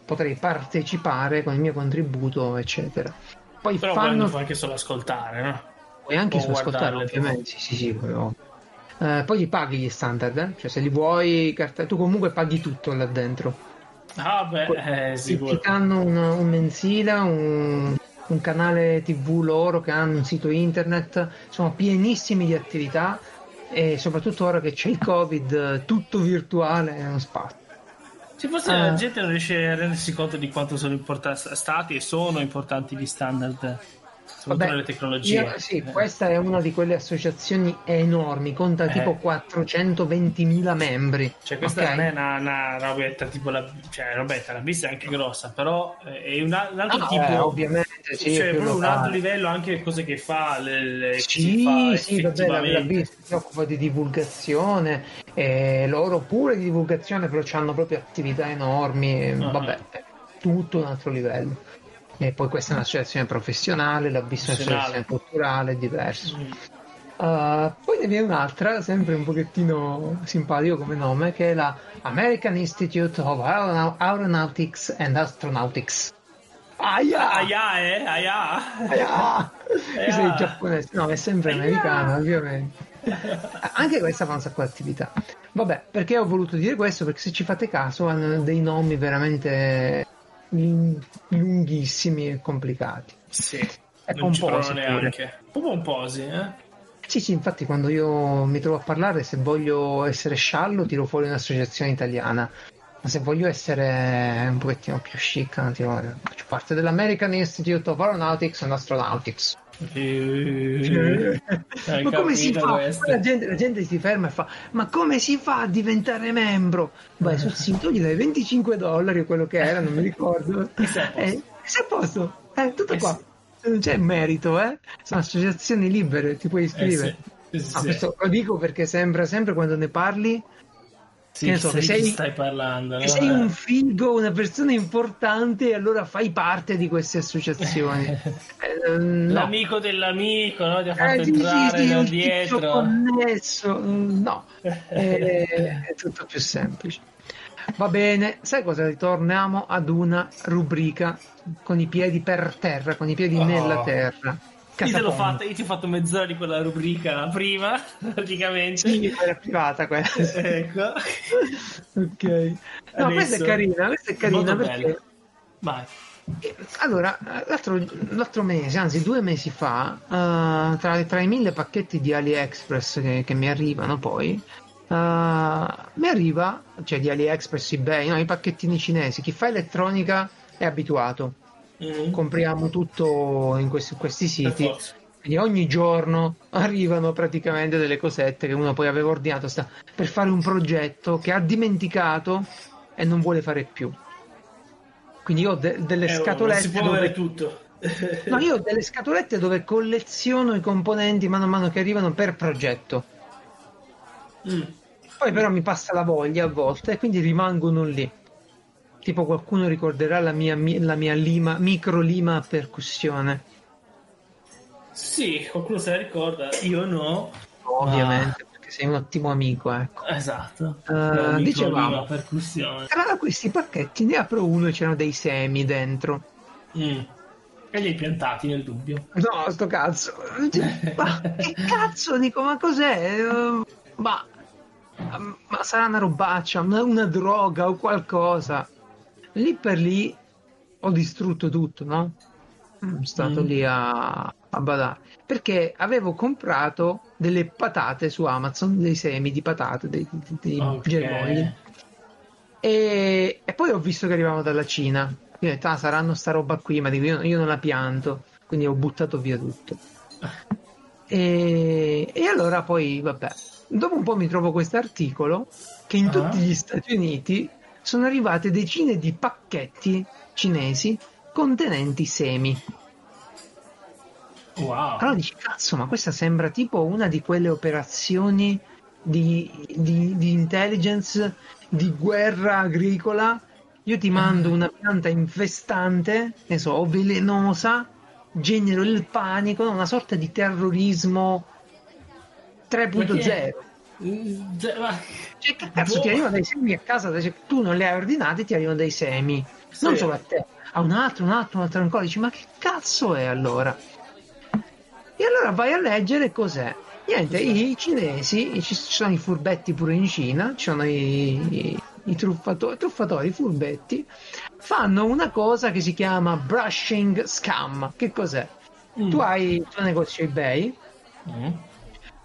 Potrei partecipare con il mio contributo, eccetera. Poi Però fanno puoi anche solo ascoltare, no? Puoi anche O su ascoltare, ovviamente. Sì, sì, sì. quello. Eh, poi li paghi gli standard, eh? cioè se li vuoi, carta- tu comunque paghi tutto là dentro. Ah, beh, eh, sicuro. ti danno un, un mensile, un, un canale TV loro che hanno un sito internet, sono pienissimi di attività e soprattutto ora che c'è il Covid, eh, tutto virtuale è uno spazio. Se forse Ah. la gente non riesce a rendersi conto di quanto sono importanti stati e sono importanti gli standard, soprattutto Vabbè, tecnologie. io- sì, Eh. questa è una di quelle associazioni enormi, conta Eh. tipo 420.000 membri. Cioè, questa ok? non è una, una robetta tipo la. Cioè, robetta, la vista è anche grossa, però eh, è un, un altro Ah, tipo. eh, ovviamente, sì, cioè, proprio un altro livello anche le cose che fa. Le, le- Sì, fa sì, vabbè, la, la. BIS si occupa di divulgazione, e loro pure di divulgazione, però hanno proprio attività enormi, e Ah. vabbè, è tutto un altro livello. E poi questa è un'associazione professionale, la BIS è un'associazione culturale, è diverso. Mm. Uh, poi ne viene un'altra, sempre un pochettino simpatico come nome, che è la American Institute of Aeronau- Aeronautics and Astronautics. Aia! Aia, eh? Aia. Aia! Aia. il giapponese, no, è sempre Aia. americano, ovviamente. Anche questa fa un sacco di attività. Vabbè, perché ho voluto dire questo? Perché se ci fate caso hanno dei nomi veramente lunghissimi e complicati. Sì. È non ci pure. neanche. Un po' pomposi, eh? Sì, sì, infatti quando io mi trovo a parlare, se voglio essere sciallo, tiro fuori un'associazione italiana. Ma se voglio essere un pochettino più chic, no, tiro- faccio parte dell'American Institute of Aeronautics and Astronautics. Eh, Hai ma come si fa? La gente, la gente si ferma e fa: Ma come si fa a diventare membro? Vai sul sito, gli dai 25 dollari o quello che era, non mi ricordo. E sei a posto. E sei a posto, è tutto Eh qua. sì. Non c'è merito, eh? Sono associazioni libere, ti puoi Eh, iscrivere. sì. Sì, Ah, sì. questo lo dico perché sembra sempre quando ne parli Sì, so, che sei- stai parlando, no? sei Eh. un figo, una persona importante allora fai parte di queste associazioni. Eh, no. L'amico dell'amico, no? Ti ha fatto Eh, entrare sì, sì, da dietro. connesso. No, è, è tutto più semplice. Va bene, sai cosa? Ritorniamo ad una rubrica con i piedi per terra, con i piedi Oh. nella terra. Io te l'ho Catapom. fatta, io ti ho fatto mezz'ora di quella rubrica prima, praticamente. Sì, era privata quella. ecco. ok. No, questa è Adesso- carina, questa è carina Molto perché. Vai. Allora, l'altro, l'altro mese, anzi due mesi fa, eh, tra, tra i mille pacchetti di AliExpress che, che mi arrivano poi, eh, mi arriva, cioè di AliExpress, eBay, no, i pacchettini cinesi, chi fa elettronica è abituato, Mm. compriamo tutto in questi, questi siti, quindi ogni giorno arrivano praticamente delle cosette che uno poi aveva ordinato sta- per fare un progetto che ha dimenticato e non vuole fare più. Quindi io ho de- delle Eh, scatolette si può dove avere tutto. No, io ho delle scatolette dove colleziono i componenti mano a mano che arrivano per progetto. Mm. Poi però mi passa la voglia a volte e quindi rimangono lì. Tipo qualcuno ricorderà la mia, mi- la mia lima, micro lima a percussione. Sì, qualcuno se la ricorda, io no. Ovviamente, perché sei un ottimo amico, ecco. Esatto. Una dicevamo. Tra questi pacchetti ne apro uno e c'erano dei semi dentro. Mm. E li hai piantati nel dubbio. No, sto cazzo. Ma che cazzo, dico, ma cos'è? Ma ma sarà una robaccia, una, una droga o qualcosa. Lì per lì ho distrutto tutto, no? Sono stato Mm. lì a, a badare perché avevo comprato delle patate su Amazon, dei semi di patate, dei, dei- dei Ok. germogli. E, e poi ho visto che arrivavano dalla Cina. Quindi ho detto, ah, saranno sta roba qui, ma dico, io, io non la pianto, quindi ho buttato via tutto. E, e allora poi, vabbè, dopo un po' mi trovo questo articolo che in Ah. tutti gli Stati Uniti sono arrivate decine di pacchetti cinesi contenenti semi. Wow. Allora dici, cazzo, ma questa sembra tipo una di quelle operazioni di, di- di intelligence, di guerra agricola. Io ti mando una pianta infestante, ne so, o velenosa, genero il panico, una sorta di terrorismo 3.0. Perché- Cioè, che cazzo, Boh. ti arrivano dei semi a casa, cioè, tu non li hai ordinati, ti arrivano dei semi. Non Sì. solo a te, a un altro, un altro, un altro ancora. Dici, ma che cazzo è allora? E allora vai a leggere cos'è. Niente, i cinesi, ci sono i furbetti pure in Cina, ci sono i, i, i truffatori, truffatori, i furbetti, fanno una cosa che si chiama brushing scam. Che cos'è? Mm. Tu hai il tuo negozio eBay, Mm.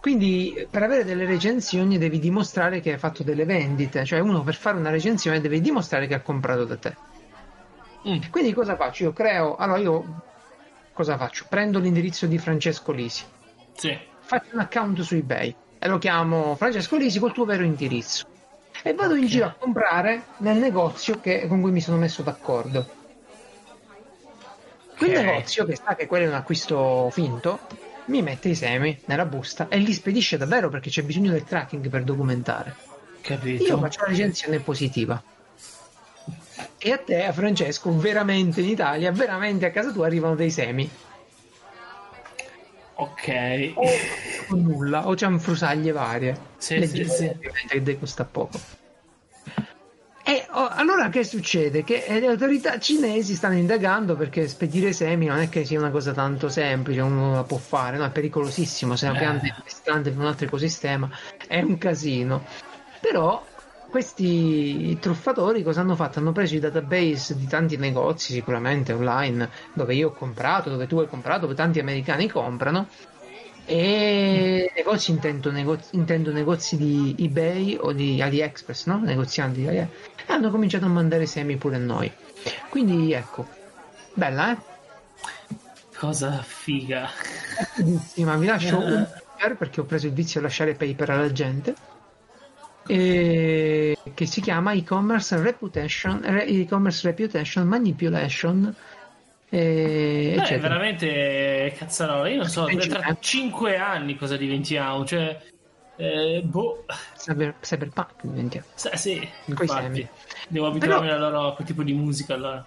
Quindi per avere delle recensioni devi dimostrare che hai fatto delle vendite, cioè uno per fare una recensione deve dimostrare che ha comprato da te. Mm. Quindi cosa faccio? Io creo, allora io cosa faccio? Prendo l'indirizzo di Francesco Lisi, Sì. faccio un account su eBay e lo chiamo Francesco Lisi col tuo vero indirizzo e vado in Ok. giro a comprare nel negozio che- con cui mi sono messo d'accordo. Quel Ok. negozio che sa che quello è un acquisto finto mi mette i semi nella busta e li spedisce davvero perché c'è bisogno del tracking per documentare. Capito. Io faccio la recensione positiva. E a te, a Francesco, veramente in Italia, veramente a casa tua arrivano dei semi. Ok. O, o nulla, o c'è frusaglie varie. Sì, Leggere, sì, sì. ovviamente, che costa poco. E oh, allora che succede? Che eh, le autorità cinesi stanno indagando perché spedire semi non è che sia una cosa tanto semplice, uno la può fare, no? è pericolosissimo, se è una Eh. pianta infestante per un altro ecosistema è un casino. Però questi truffatori cosa hanno fatto? Hanno preso i database di tanti negozi sicuramente online dove io ho comprato, dove tu hai comprato, dove tanti americani comprano e negozi intendo, negozi intendo negozi di eBay o di AliExpress, no? Negozianti di AliExpress hanno cominciato a mandare semi pure a noi. Quindi ecco, bella eh? Cosa figa. Bellissima, vi lascio un paper perché ho preso il vizio a lasciare paper alla gente. E che si chiama e-commerce reputation, re- e-commerce reputation manipulation. E, Beh, veramente cazzarola. Io non so, Sì, tra eh. 5 anni cosa diventiamo. Cioè, eh, boh. Cyber- cyberpunk diventiamo. Sa- sì, infatti. Devo abituarmi allora a quel tipo di musica. Allora.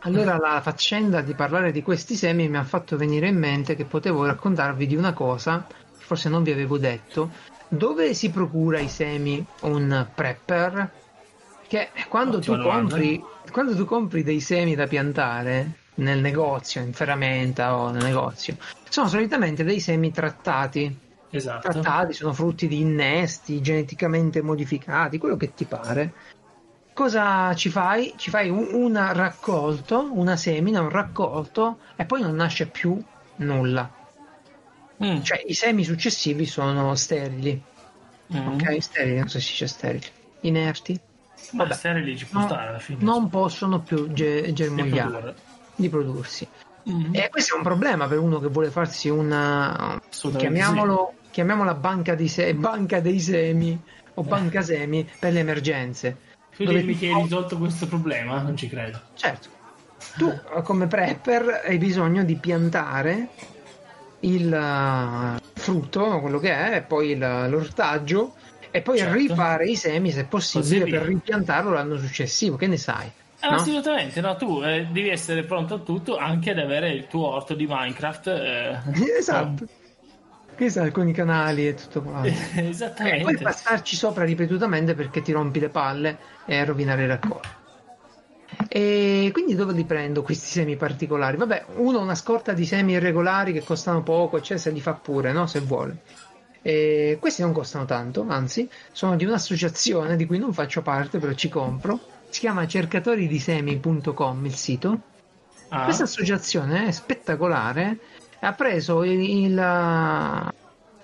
Allora la faccenda di parlare di questi semi mi ha fatto venire in mente che potevo raccontarvi di una cosa che forse non vi avevo detto. Dove si procura i semi un prepper? Che quando tu, compri, quando tu compri dei semi da piantare nel negozio, in ferramenta o nel negozio, sono solitamente dei semi trattati. Esatto. Trattati sono frutti di innesti geneticamente modificati, quello che ti pare. Cosa ci fai? Ci fai un, una raccolto, una semina, un raccolto e poi non nasce più nulla. Mm. Cioè i semi successivi sono sterili, Mm. ok? Sterili, non so se dice sterili, inerti. Ma Vabbè. sterili ci può No, stare alla fine. non possono più ge- Di germogliare, produrre. di prodursi. Mm. E questo è un problema per uno che vuole farsi una, chiamiamolo, chiamiamola banca, di se- banca dei semi o banca semi per le emergenze. Tu Dove dimmi tu- che hai risolto questo problema? Non ci credo. Certo, tu eh, come prepper hai bisogno di piantare il eh, frutto, quello che è, e poi il- l'ortaggio, e poi Certo. rifare i semi se possibile per ripiantarlo l'anno successivo. Che ne sai? Eh, no? Assolutamente, no, tu eh, devi essere pronto a tutto, anche ad avere il tuo orto di Minecraft. eh, esatto. Che sai, con i canali e tutto quanto. E poi Esattamente. passarci sopra ripetutamente perché ti rompi le palle e rovinare il raccolto. E quindi dove li prendo questi semi particolari? Vabbè, uno una scorta di semi irregolari che costano poco, eccetera, se li fa pure, no? Se vuole. E questi non costano tanto, anzi, sono di un'associazione di cui non faccio parte, però ci compro. Si chiama cercatoridisemi.com il sito. Ah, Questa associazione è spettacolare. Ha preso il, il- a,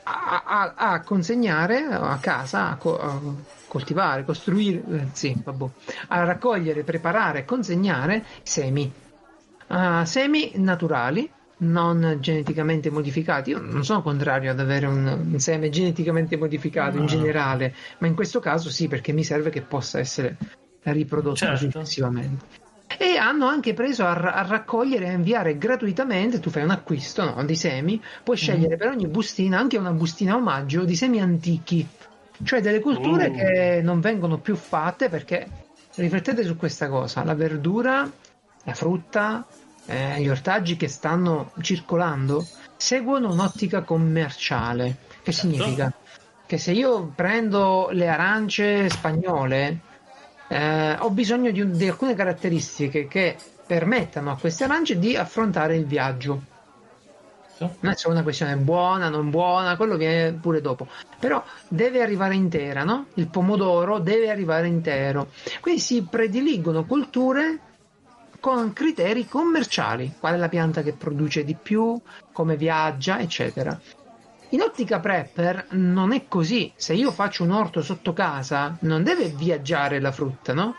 a- a consegnare a casa, a, a coltivare, costruire, eh, sì, vabbè, a raccogliere, preparare e consegnare semi. Ah, semi naturali, non geneticamente modificati. Io non sono contrario ad avere un, un seme geneticamente modificato in Ah. generale, ma in questo caso sì, perché mi serve che possa essere riprodotto Certo. successivamente. E hanno anche preso a, a raccogliere e a inviare gratuitamente. Tu fai un acquisto no, di semi, puoi scegliere per ogni bustina anche una bustina omaggio di semi antichi, cioè delle culture Oh. che non vengono più fatte perché riflettete su questa cosa: la verdura, la frutta, eh, gli ortaggi che stanno circolando seguono un'ottica commerciale. Che Certo. significa? Che se io prendo le arance spagnole eh, ho bisogno di, di alcune caratteristiche che permettano a queste arance di affrontare il viaggio. Non è solo una questione buona, non buona, quello viene pure dopo. Però deve arrivare intera, no? Il pomodoro deve arrivare intero. Quindi si prediligono culture con criteri commerciali. Qual è la pianta che produce di più, come viaggia, eccetera. In ottica prepper non è così. Se io faccio un orto sotto casa, non deve viaggiare la frutta, no?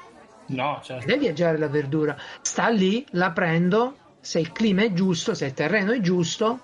No, certo. deve viaggiare la verdura. Sta lì, la prendo, se il clima è giusto, se il terreno è giusto,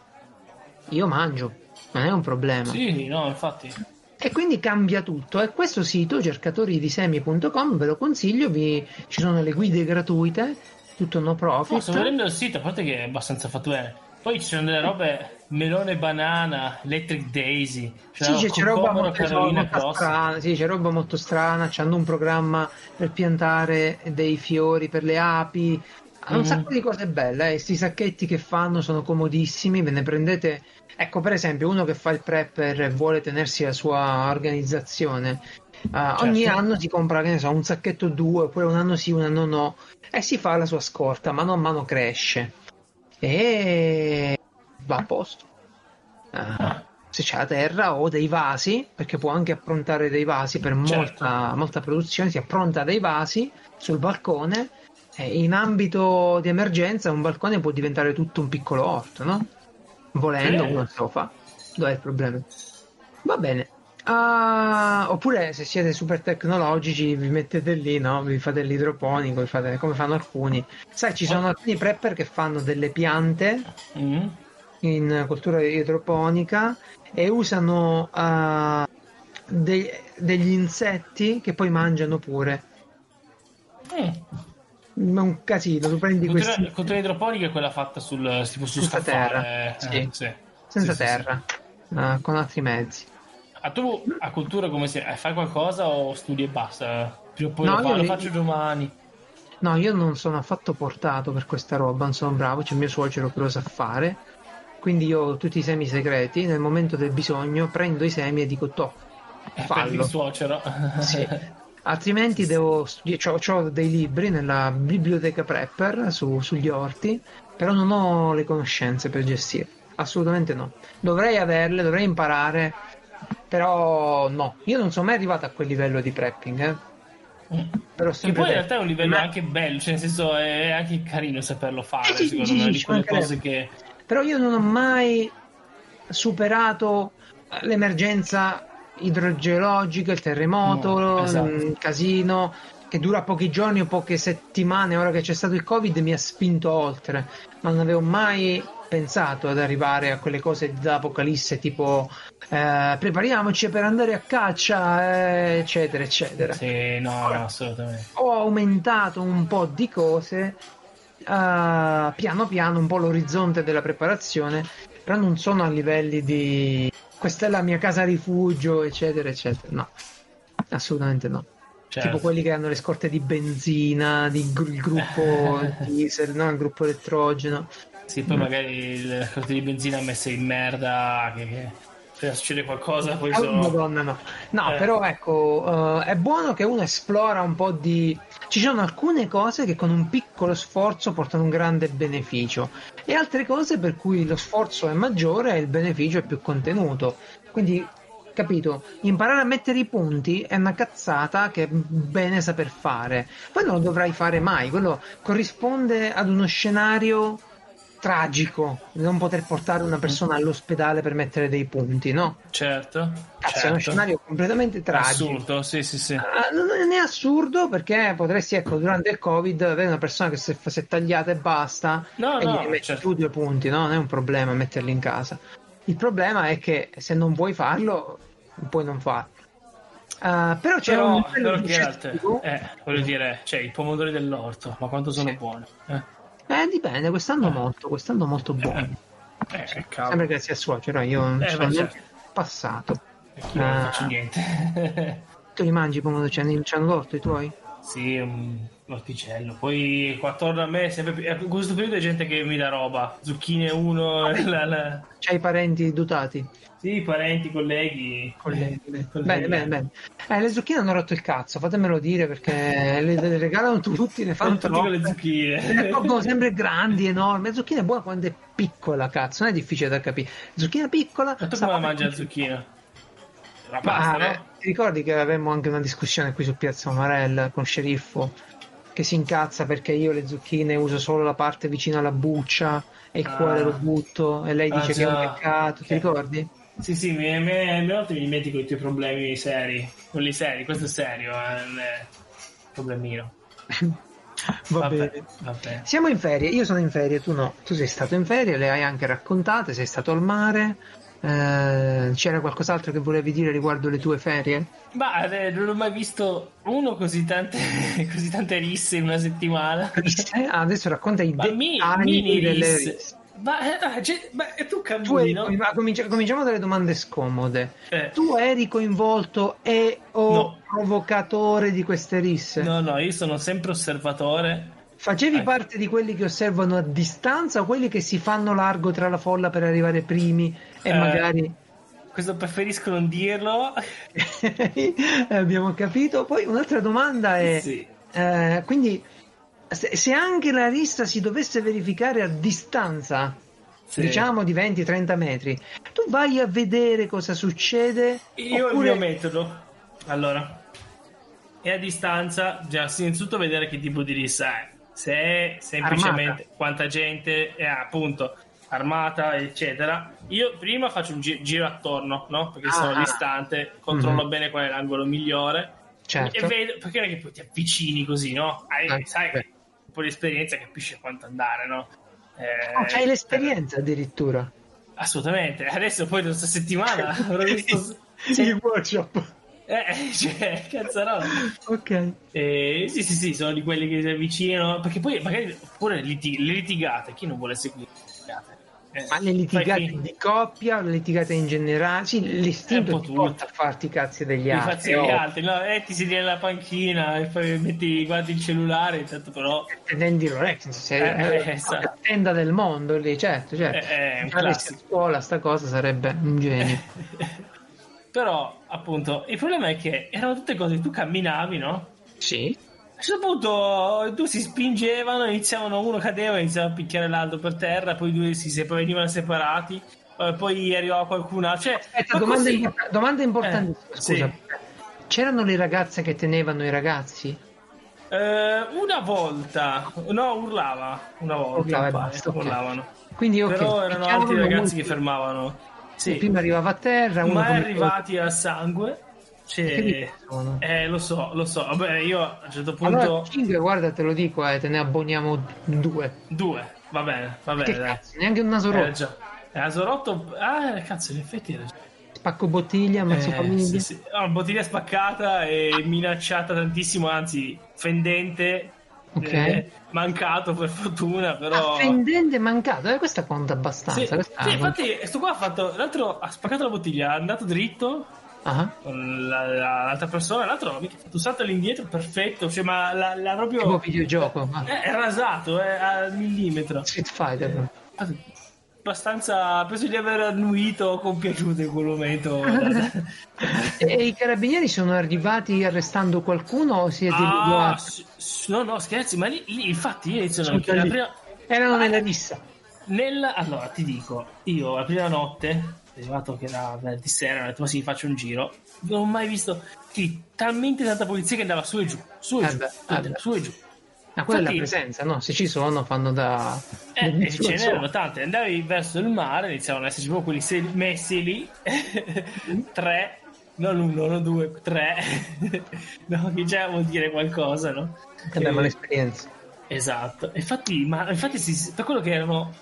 io mangio. Non è un problema. Sì, no, infatti. E quindi cambia tutto. E questo sito, cercatoridisemi.com, ve lo consiglio, vi- ci sono le guide gratuite, tutto no No, profit. sto vedendo il sito, a parte che è abbastanza fatto bene. Poi ci sono delle robe melone banana, electric daisy. Sì, c'è, c'è roba molto, molto strana, sì, c'è roba molto strana, hanno un programma per piantare dei fiori per le api, hanno un Mm. sacco di cose belle, questi sacchetti che fanno sono comodissimi, ve ne prendete, ecco per esempio uno che fa il prepper e vuole tenersi la sua organizzazione, eh, ogni Certo. anno si compra, che ne so, un sacchetto due, oppure un anno sì, un anno no, e si fa la sua scorta, mano a mano cresce e va a posto. Eh, se c'è la terra o dei vasi, perché può anche approntare dei vasi per Certo. molta, molta produzione, si appronta dei vasi sul balcone e in ambito di emergenza un balcone può diventare tutto un piccolo orto, no? Volendo Sì. uno se lo fa. Dov'è il problema? Va bene. Ah, oppure se siete super tecnologici vi mettete lì, no? Vi fate l'idroponico, vi fate come fanno alcuni. Sai, ci sono alcuni prepper che fanno delle piante Mm. in cultura idroponica e usano ah, dei- degli insetti che poi mangiano pure. Mm. Un casino, tu prendi Cultura, questi cultura idroponica è quella fatta sul tipo su Senza scaffale. terra, eh, sì. sì. senza Sì, terra, ah, con altri mezzi. Sì. Ah, tu a cultura come si... eh, fai qualcosa o studi e basta? Prima o poi No, lo, fa- lo faccio domani. No, io non sono affatto portato per questa roba, non sono bravo, c'è mio suocero che lo sa fare. Quindi io ho tutti i semi segreti, nel momento del bisogno prendo i semi e dico to, Eh, fallo. il suocero. Sì. Altrimenti devo studiare, ho dei libri nella biblioteca prepper su- sugli orti, però non ho le conoscenze per gestire. Assolutamente no. Dovrei averle, dovrei imparare, però no. Io non sono mai arrivato a quel livello di prepping, eh. Però Che poi in realtà è un livello ma- anche bello, cioè nel senso è anche carino saperlo fare, Sì, sì, secondo sì, me, sì, di quelle cose che... Però io non ho mai superato l'emergenza idrogeologica, il terremoto, No, esatto. il casino che dura pochi giorni o poche settimane. Ora che c'è stato il Covid mi ha spinto oltre, ma non avevo mai pensato ad arrivare a quelle cose dell'apocalisse tipo eh, prepariamoci per andare a caccia, eh, eccetera, eccetera Sì, no, no, assolutamente. ho aumentato un po' di cose eh, piano piano un po' l'orizzonte della preparazione però non sono a livelli di questa è la mia casa rifugio eccetera eccetera no assolutamente no Certo. tipo quelli che hanno le scorte di benzina di gru- il gruppo diesel no? il gruppo elettrogeno Sì, poi magari le corte di benzina messe in merda, che, che succede qualcosa poi Ah, sono... Madonna, no. No, Eh. però ecco, eh, è buono che uno esplora un po' di. Ci sono alcune cose che con un piccolo sforzo portano un grande beneficio e altre cose per cui lo sforzo è maggiore e il beneficio è più contenuto. Quindi capito? Imparare a mettere i punti è una cazzata che è bene saper fare. Poi non lo dovrai fare mai, quello corrisponde ad uno scenario tragico, non poter portare una persona all'ospedale per mettere dei punti, no? Certo. Cazzo, è uno certo. scenario completamente tragico. Assurdo, sì, sì, sì. Ah, non è assurdo perché potresti, ecco, durante il Covid avere una persona che si è, tagliata e basta No, e no, gli metti certo. tu due punti, no? Non è un problema metterli in casa. Il problema è che se non vuoi farlo, puoi non farlo. Ah, però c'è un Però, livello però altre- suggestivo- eh, voglio dire, cioè i pomodori dell'orto, ma quanto sono Sì. buoni. Eh, Eh, dipende, quest'anno molto, quest'anno molto buono. eh, eh, cavolo. Sempre grazie a suocero, io non Eh, sono certo. passato. Io non faccio niente. Tu li mangi i pomodori? Ci hanno- ci hanno torto i tuoi? sì, un orticello. Poi qua attorno a me, sempre più, in questo periodo c'è gente che mi dà roba. Zucchine uno, la- la- C'hai i parenti dotati? sì, parenti, colleghi. Colleghi. Colleghi. Bene, bene, bene. Eh, le zucchine hanno rotto il cazzo, fatemelo dire perché le, le regalano tutti, ne fanno tutti con le troppe. zucchine. Le accorgono sempre grandi, enormi. La zucchina è buona quando è piccola, cazzo, non è difficile da capire. Zucchina piccola. Ma tu come la mangi la zucchina? La pasta, eh, no? ti ricordi che avevamo anche una discussione qui su Piazza Marella con Sceriffo che si incazza perché io le zucchine uso solo la parte vicino alla buccia e il Ah. cuore lo butto e lei Ah, dice che è un già. peccato, ti Eh. ricordi? Sì, sì, mi, mi, mi, volte mi dimentico i tuoi problemi seri. Quelli seri, questo è serio, eh, è un problemino. Va Vabbè, bene. vabbè. Siamo in ferie, io sono in ferie, tu no. Tu sei stato in ferie, le hai anche raccontate, sei stato al mare. Eh, c'era qualcos'altro che volevi dire riguardo le tue ferie? Ma eh, non ho mai visto uno così tante, così tante risse in una settimana. Ah, adesso racconta i dettagli delle risse. Ma, eh, cioè, ma e tu cammini, no? ma cominci- cominciamo dalle domande scomode. Eh, Tu eri coinvolto e o No. provocatore di queste risse? no, no, io sono sempre osservatore. Facevi Eh. parte di quelli che osservano a distanza o quelli che si fanno largo tra la folla per arrivare primi e Eh. magari Questo preferisco non dirlo. abbiamo capito? Poi un'altra domanda è Sì. eh, quindi se, anche la rissa si dovesse verificare a distanza Sì. diciamo di 20-30 metri tu vai a vedere cosa succede Io oppure- il mio metodo. Allora, è a distanza, già innanzitutto vedere che tipo di rissa è. Se è semplicemente Armata. quanta gente è appunto armata, eccetera. Io prima faccio un gi- giro attorno, no? Perché sono Ah. distante, controllo Mhm. bene qual è l'angolo migliore. Certo. E vedo, perché non è che poi ti avvicini così, no? Hai, Ah, sai, beh. un po' di esperienza capisci quanto andare, no? Eh, Oh, c'hai l'esperienza addirittura Assolutamente. Adesso poi questa settimana avrò visto. il workshop Eh, cioè, cazzarola. ok Eh, sì, sì, sì, sono di quelli che si avvicinano. Perché poi magari pure liti- le litigate, chi non vuole seguire le litigate? Eh, ma le litigate di coppia le litigate in generale sì l'istinto po' ti porta a farti i cazzi degli i altri fazzi degli oh. altri, no? Eh, ti siedi nella panchina e poi metti, guardi il cellulare, intanto però. tendi Rolex se Eh, è eh, esatto. la tenda del mondo lì certo certo Eh, classico. a scuola sta cosa sarebbe un genio però, appunto, il problema è che erano tutte cose tu camminavi, no? sì A un certo punto tu si spingevano, iniziavano, uno cadeva, iniziava a picchiare l'altro per terra, poi due si se- venivano separati, eh, poi arrivava qualcun altro. Cioè, Aspetta, ma domanda, così- import- domanda importantissima Eh, scusa sì. c'erano le ragazze che tenevano i ragazzi Eh, una volta, no, urlava una volta, Urlava e basta, ok. urlavano. quindi ok Però erano altri ragazzi molti- che fermavano. Sì, prima arrivava a terra uno mai arrivati a sangue. Cioè, eh, lo so, lo so. Vabbè, io a un certo punto. allora 5 guarda te lo dico eh, te ne abboniamo due Due, va bene, va bene. che cazzo neanche un naso Eh, rotto già. Eh, Asorotto, ah, cazzo, in effetti era spacco bottiglia ammazzo Eh, famiglia sì, sì. Ah, bottiglia spaccata e minacciata tantissimo, anzi, fendente. Ok. eh, mancato per fortuna, però. Ah, fendente mancato eh, questa conta Sì, abbastanza questa- sì, infatti, sto qua ha fatto. L'altro ha spaccato la bottiglia, è andato dritto Ah, con la- la- l'altra persona, l'altro ha fatto un salto all'indietro perfetto, cioè, ma l'ha, l'ha proprio. tipo videogioco ah, Eh, è rasato, è al millimetro. Street Fighter Abbastanza. Penso di aver annuito compiaciuto in quel momento. e i carabinieri sono arrivati arrestando qualcuno o siete Ah, s- s- no, no, scherzi, ma lì, lì infatti io inizio Sono la prima, erano nella rissa Nel, allora ti dico, io la prima notte, arrivato che era venerdì sera, ho detto ma sì, faccio un giro. Non ho mai visto lì talmente tanta polizia che andava su e giù, su e Eh giù, beh, su e eh giù, su e giù. Ma quella è la Infatti- presenza, no? Se ci sono, fanno da. Eh, e ce n'erano tante, andavi verso il mare, iniziavano ad esserci proprio quelli messi lì, tre, non uno, non due, tre, no, che già vuol dire qualcosa, no? Ma Eh, l'esperienza. Esatto, infatti, ma infatti si- per quello che erano,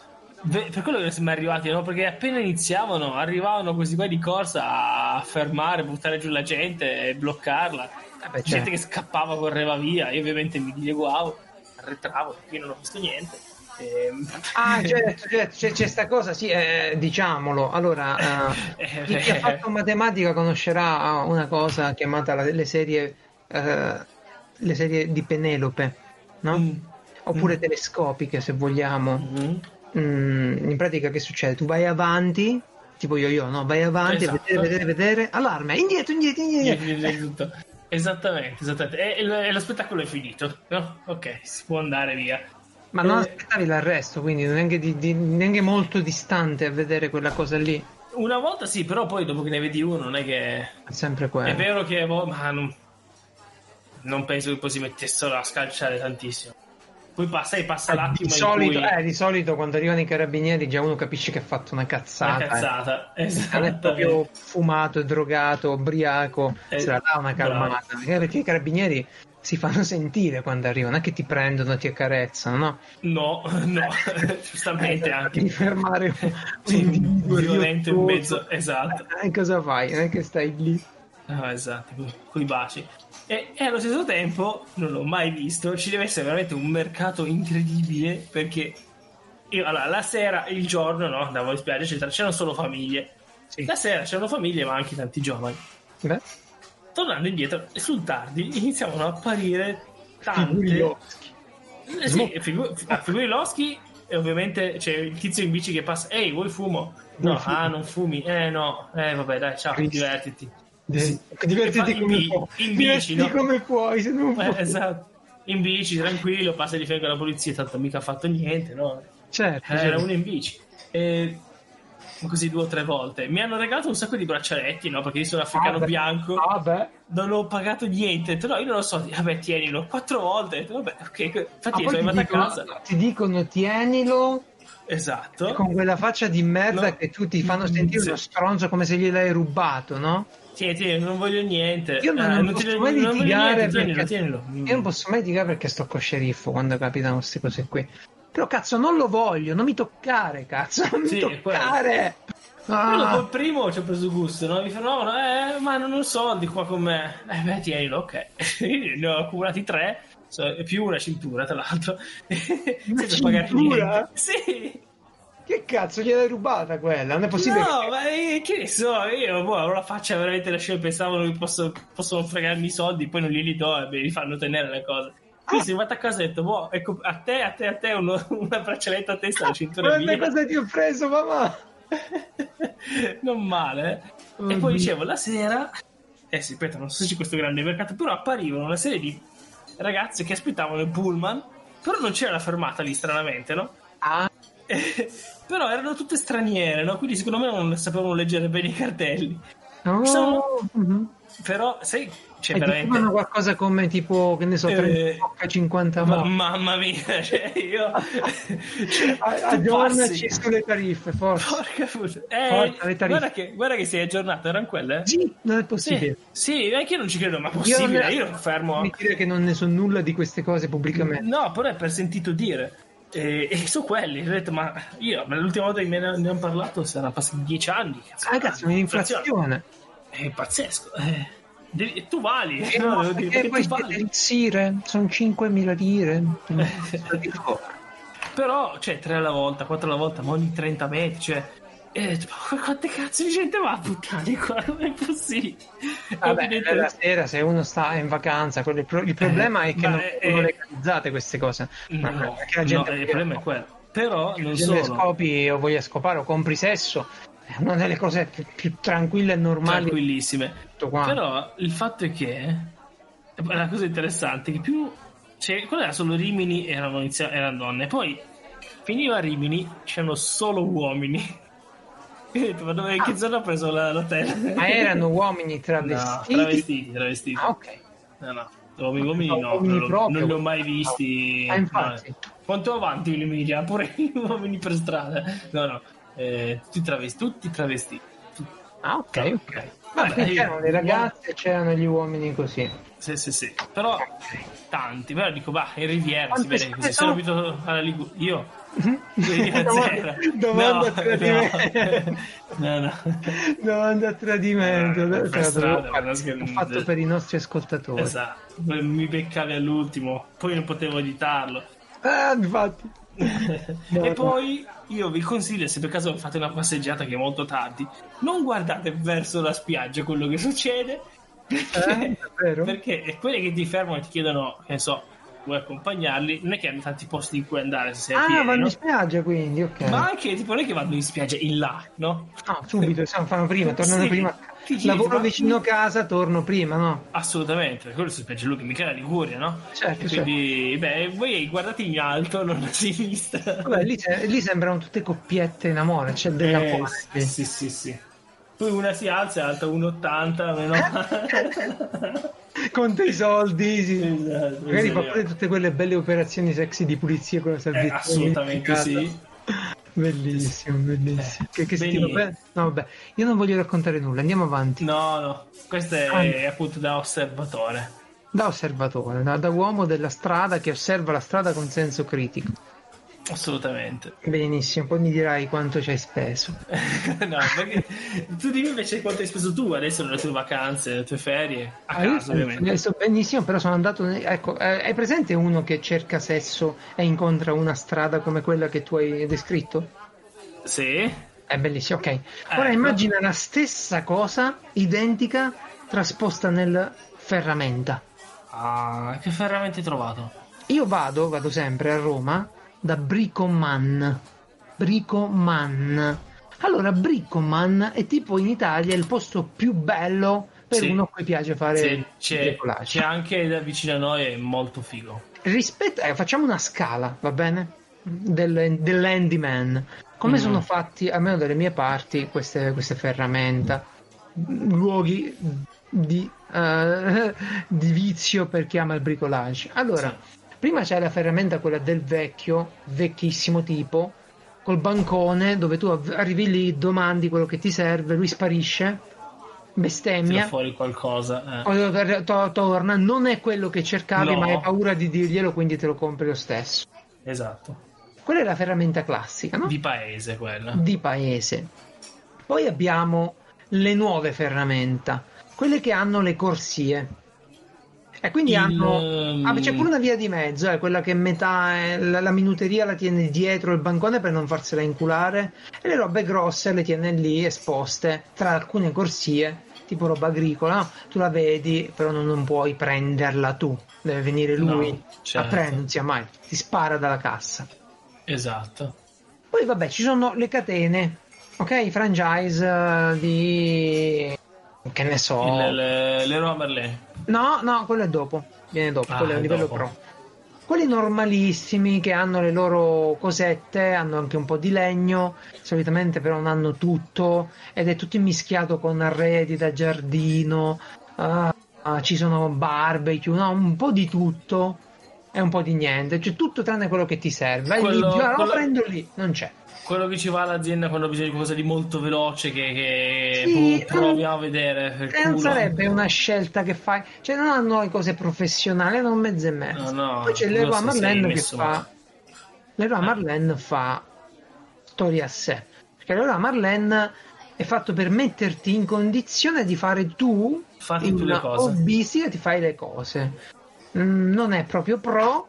per quello che siamo arrivati, no? Perché appena iniziavano, arrivavano questi qua di corsa a fermare, buttare giù la gente e bloccarla. Eh beh, Gente certo. che scappava, correva via, io ovviamente mi dileguavo, perché io non ho visto niente. Ehm, Ah, certo, certo, c'è, c'è sta cosa, sì, eh, diciamolo. Allora, eh, Eh, chi, chi ha fatto matematica conoscerà una cosa chiamata la- le serie, eh, le serie di Penelope, no? Mm. Oppure telescopiche, se vogliamo. Mhm. Mm, in pratica che succede? Tu vai avanti, tipo io io, no? Vai avanti, Esatto. vedere, vedere, vedere, allarme, indietro, indietro, indietro. Niente, tutto. Esattamente, esattamente. E, e- e lo spettacolo è finito, no? Ok, si può andare via. Ma non Eh. aspettavi l'arresto, quindi neanche, di- di- neanche molto distante a vedere quella cosa lì. Una volta sì, però poi dopo che ne vedi uno non è che... È sempre quello. È vero che... boh, ma non... non penso che poi si mettessero a scalciare tantissimo. Poi passa, passa Eh, l'attimo di, solito, cui... eh, di solito quando arrivano i carabinieri già uno capisce che ha fatto una Una cazzata. eh. cazzata, è esatto. proprio fumato, drogato, ubriaco, Eh, se la dà una calmata. Perché perché i carabinieri si fanno sentire quando arrivano, non è che ti prendono, ti accarezzano, no? No, no, giustamente Eh, anche. Devi fermare un, un Sì, individuo violento in mezzo, esatto. Eh, cosa fai? Non è che stai lì. Ah, esatto, con i baci. E, e allo stesso tempo, non l'ho mai visto, ci deve essere veramente un mercato incredibile perché io, allora, la sera, il giorno, no, andavo in spiaggia, eccetera, c'erano solo famiglie. Sì. La sera c'erano famiglie, ma anche tanti giovani. Beh, Tornando indietro, sul tardi iniziavano a apparire tante... loschi. Eh sì, figu- ah, e ovviamente c'è il tizio in bici che passa ehi vuoi fumo? no, Vuoi fumo? ah non fumi eh no eh vabbè dai ciao Cristo. divertiti Sì. E Divertiti come in, puoi. in bici Divertiti no? come puoi, se non Eh, esatto in bici tranquillo passa di fianco alla polizia tanto mica ha fatto niente no? Certo, Eh, era certo. uno in bici e così due o tre volte mi hanno regalato un sacco di braccialetti no? perché io sono africano Ah, bianco Ah, non ho pagato niente no io non lo so vabbè tienilo quattro volte vabbè ok infatti Ah, sono arrivato a dicono, casa ti dicono tienilo esatto con quella faccia di merda No. che tu ti fanno sentire Sì. uno stronzo come se gliel'hai rubato, no? Tieni, tieni, non voglio niente. Io non, Eh, non posso mai litigare tienilo, io non posso mai litigare perché sto con sceriffo quando capitano queste cose qui. Però cazzo non lo voglio, non mi toccare, cazzo, non Sì, mi quello. toccare. Ah, il primo ci ho preso gusto, no? Mi fermavano, eh, ma non ho soldi qua con me. Eh, beh, tienilo, ok. ne ho accumulati tre, più una cintura, tra l'altro. senza pagare cintura? niente. Sì. Che cazzo gliel'hai rubata quella? Non è possibile. No, ma eh, che ne so, io boh, avevo la faccia veramente lasciata, pensavano che posso, possono fregarmi i soldi, poi non glieli do e me li fanno tenere le cose. Quindi sono arrivato a casa e ho detto, boh, ecco, a te, a te, a te, uno- una braccialetta a testa, la cintura è Guarda mia. cosa ti ho preso, mamma. non male. eh. E poi dicevo, la sera, eh sì, aspetta, non so se c'è questo grande mercato, però apparivano una serie di ragazze che aspettavano il pullman, però non c'era la fermata lì, stranamente, no? Ah, però erano tutte straniere, no? Quindi secondo me non sapevano leggere bene i cartelli. no. Sono- Mhm. Però, sai, c'è E ti veramente... qualcosa come tipo, che ne so, Eh, 30 cocca, 50 Ma- mamma mia, cioè io... cioè, Aggiornaci sulle tariffe, forza. Porca puttana. Eh, Forza, le tariffe. guarda, che, guarda che sei aggiornato, erano quelle? eh? Sì, non è possibile. Sì, sì, anche io non ci credo, ma Io possibile, non- io, fermo. Mi dire che non ne so nulla di queste cose pubblicamente. No, però è per sentito dire. E, e su quelli, ho detto, ma io ma l'ultima volta che me ne, ne hanno parlato sarà passati dieci anni. Ah, cazzo, un'inflazione. È pazzesco. eh. Devi- tu vali, E no, no, devo dire, perché poi sono 5.000 lire. Però, cioè, tre alla volta, quattro alla volta, ma ogni 30 metri, cioè... E, ma quante cazzo di gente va a puttane qua? Non è possibile. Vabbè, Evidente- la sera se uno sta in vacanza, quello- il, il problema è che non sono è- legalizzate queste cose. No, no, gente il problema è quello. Però non se solo. scopi o voglia scopare o compri sesso, è una delle cose più, più tranquille e normali. tranquillissime. Tutto. Però il fatto è che la cosa interessante è che più cioè, quella era solo Rimini erano, inizia- erano donne, poi finiva Rimini, c'erano solo uomini. Ma dove, che zona ha preso la- l'hotel? Ma erano uomini No, travestiti? travestiti, travestiti. Ah, ok. No, no. Uomini, uomini No, no, uomini non, lo- non li ho mai visti. Ah, infatti. No. Quanto avanti l'Emilia, pure gli uomini per strada. No, no, eh, tutti travestiti, tutti travestiti. Ah, ok, ok. Vabbè, Vabbè, io- c'erano le ragazze c'erano gli uomini così. Sì, sì, sì. Però tanti, però dico, bah, in Riviera si Quante vede spese se sono sono? abituato alla Liguria. Io? Domanda- no, tradimento. no, no. Domanda a tradimento. Per strada, L'ho fatto per i nostri ascoltatori. Esatto, mi beccavi all'ultimo, poi non potevo editarlo. Ah, infatti. e poi io vi consiglio, se per caso fate una passeggiata che è molto tardi, non guardate verso la spiaggia quello che succede, perché, Eh, perché quelli che ti fermano e ti chiedono, che ne so, vuoi accompagnarli, non è che hanno tanti posti in cui andare se sei a Ah, piedi, vanno no? in spiaggia quindi, ok. Ma anche tipo non è che vanno in spiaggia in là, no? No, subito, se non fanno prima, tornano Sì, prima. ti Lavoro ma- vicino a casa, torno prima, no? Assolutamente, per quello si spiaggia lui che mica la Liguria, no? Certo, quindi, beh, voi guardate in alto, non a sinistra. Vabbè, lì, lì sembrano tutte coppiette in amore, c'è della Eh, quale. sì, sì, sì. Poi una si alza, è alta 1,80, meno Con dei soldi, sì. Esatto, Magari fa pure tutte quelle belle operazioni sexy di pulizia con la Eh, salvezza. assolutamente sì. Bellissimo, bellissimo. Che, che Benissimo. bello. No, vabbè, io non voglio raccontare nulla, andiamo avanti. No, no, questo è Ah. appunto da osservatore. Da osservatore, da, da uomo della strada che osserva la strada con senso critico. Assolutamente. Benissimo, poi mi dirai quanto ci hai speso. no, perché tu dimmi invece quanto hai speso tu adesso nelle tue vacanze, nelle tue ferie, a Ah, caso ovviamente. sto benissimo, però sono andato. Ecco, eh, hai presente uno che cerca sesso e incontra una strada come quella che tu hai descritto? Sì? È bellissimo, ok. Ora Ecco. immagina la stessa cosa, identica, trasposta nel ferramenta. Ah, che ferramenta hai trovato? Io vado, vado sempre a Roma da Bricoman. Bricoman. Allora, Bricoman è tipo in Italia il posto più bello per Sì. uno a cui piace fare Sì, c'è, bricolage. c'è anche da vicino a noi, è molto figo. Rispetto, eh, facciamo una scala, va bene? Del, dell'handyman. Come Mm. sono fatti, almeno dalle mie parti, queste, queste ferramenta? Luoghi di, eh, di vizio per chi ama il bricolage. Allora, prima c'è la ferramenta, quella del vecchio, vecchissimo tipo, col bancone dove tu arrivi lì, domandi quello che ti serve, lui sparisce, Tira bestemmia. fuori qualcosa. eh. To- torna, non è quello che cercavi, No. ma hai paura di dirglielo, quindi te lo compri lo stesso. Esatto. Quella è la ferramenta classica, no? Di paese quella. Di paese. Poi abbiamo le nuove ferramenta, quelle che hanno le corsie. E quindi Il, hanno. ehm, Ah, c'è pure una via di mezzo, eh, quella che metà è- la, la minuteria la tiene dietro il bancone per non farsela inculare, e le robe grosse le tiene lì esposte tra alcune corsie, tipo roba agricola. Tu la vedi, però non, non puoi prenderla tu, deve venire lui No, certo. a prendere, non sia mai, ti spara dalla cassa. Esatto. Poi vabbè, ci sono le catene, ok? I franchise eh, di... che ne so... Il, le, Leroy Merlin. No, no, quello è dopo, viene dopo, Ah, quello è a livello dopo. pro. Quelli normalissimi che hanno le loro cosette, hanno anche un po' di legno, solitamente però non hanno tutto ed è tutto mischiato con arredi da giardino, ah, ah, ci sono barbecue, no, un po' di tutto e un po' di niente, c'è tutto tranne quello che ti serve. Quello- lì, "Ah, lo quello- prendo lì, non c'è. Quello che ci va all'azienda quando bisogna di qualcosa di molto veloce che, che Sì, boh, proviamo a vedere E non culo. sarebbe una scelta che fai, cioè non hanno le cose professionali, hanno mezzo e mezzo. No, no, Poi c'è Leroy Marlene che fa. Leroy Eh. Marlene fa storia a sé. Perché Leroy Marlene è fatto per metterti in condizione di fare tu Fatti in una cose. hobbistica ti fai le cose. Mm, non è proprio pro,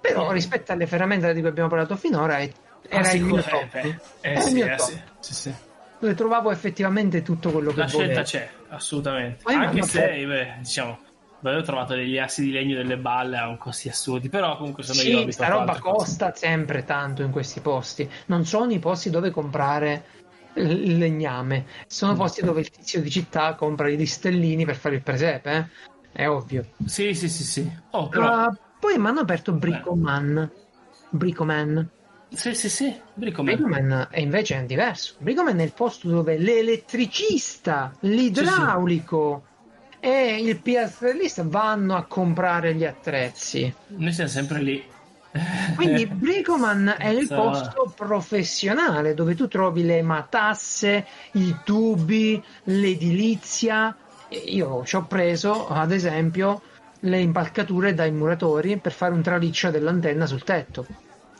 però Eh. rispetto alle ferramenta di cui abbiamo parlato finora è- era Ah, il mio top. eh, eh, Era il sì, mio eh, top. sì, sì, sì. Dove trovavo effettivamente tutto quello che La volevo. scelta c'è, assolutamente. Mi Anche se, detto- beh, diciamo, dove ho trovato degli assi di legno delle balle a un costi assurdi, però comunque sono io Sì, abituato sta a roba altre cose. costa sempre tanto in questi posti. Non sono i posti dove comprare il legname, sono posti dove il tizio di città compra gli stellini per fare il presepe, eh? è ovvio. Sì, sì, sì, sì. Oh, però, Ah, poi mi hanno aperto Bricoman. Bricoman. Sì, sì, sì. Bricoman. Bricoman è invece è diverso. Bricoman è il posto dove l'elettricista, l'idraulico e il piastrellista vanno a comprare gli attrezzi. Noi siamo sempre lì. Quindi Bricoman è il posto professionale dove tu trovi le matasse, i tubi, l'edilizia. Io ci ho preso, ad esempio, le impalcature dai muratori per fare un traliccio dell'antenna sul tetto.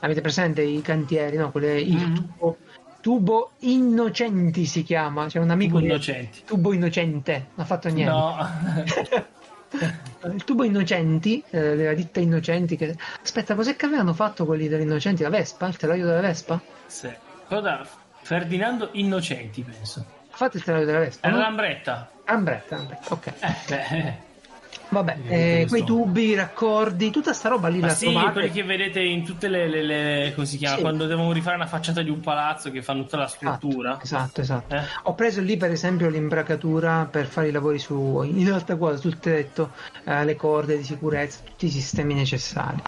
Avete presente i cantieri, no? Quelle- il Mhm. tubo, tubo innocenti si chiama. C'è un amico Tubo innocenti. Tubo innocente, non ha fatto niente. No. Il tubo Innocenti, eh, della ditta Innocenti. Che... Aspetta, cos'è che avevano fatto quelli dell'Innocenti? La Vespa? Il telaio della Vespa? sì. Da Ferdinando Innocenti, penso. Ha fatto il telaio della Vespa? Era no? l'ambretta. Ambretta, Ambretta, ok. Eh, beh. Vabbè, Eh, quei tubi, i raccordi, tutta sta roba lì Ma la sì, trovate. quelli che vedete in tutte le, le- le- come si chiama? Sì. Quando devono rifare una facciata di un palazzo che fanno tutta la struttura. Esatto, esatto. Eh? Ho preso lì per esempio l'imbracatura per fare i lavori su, in alta quadra, sul tetto, eh, le corde di sicurezza, tutti i sistemi necessari.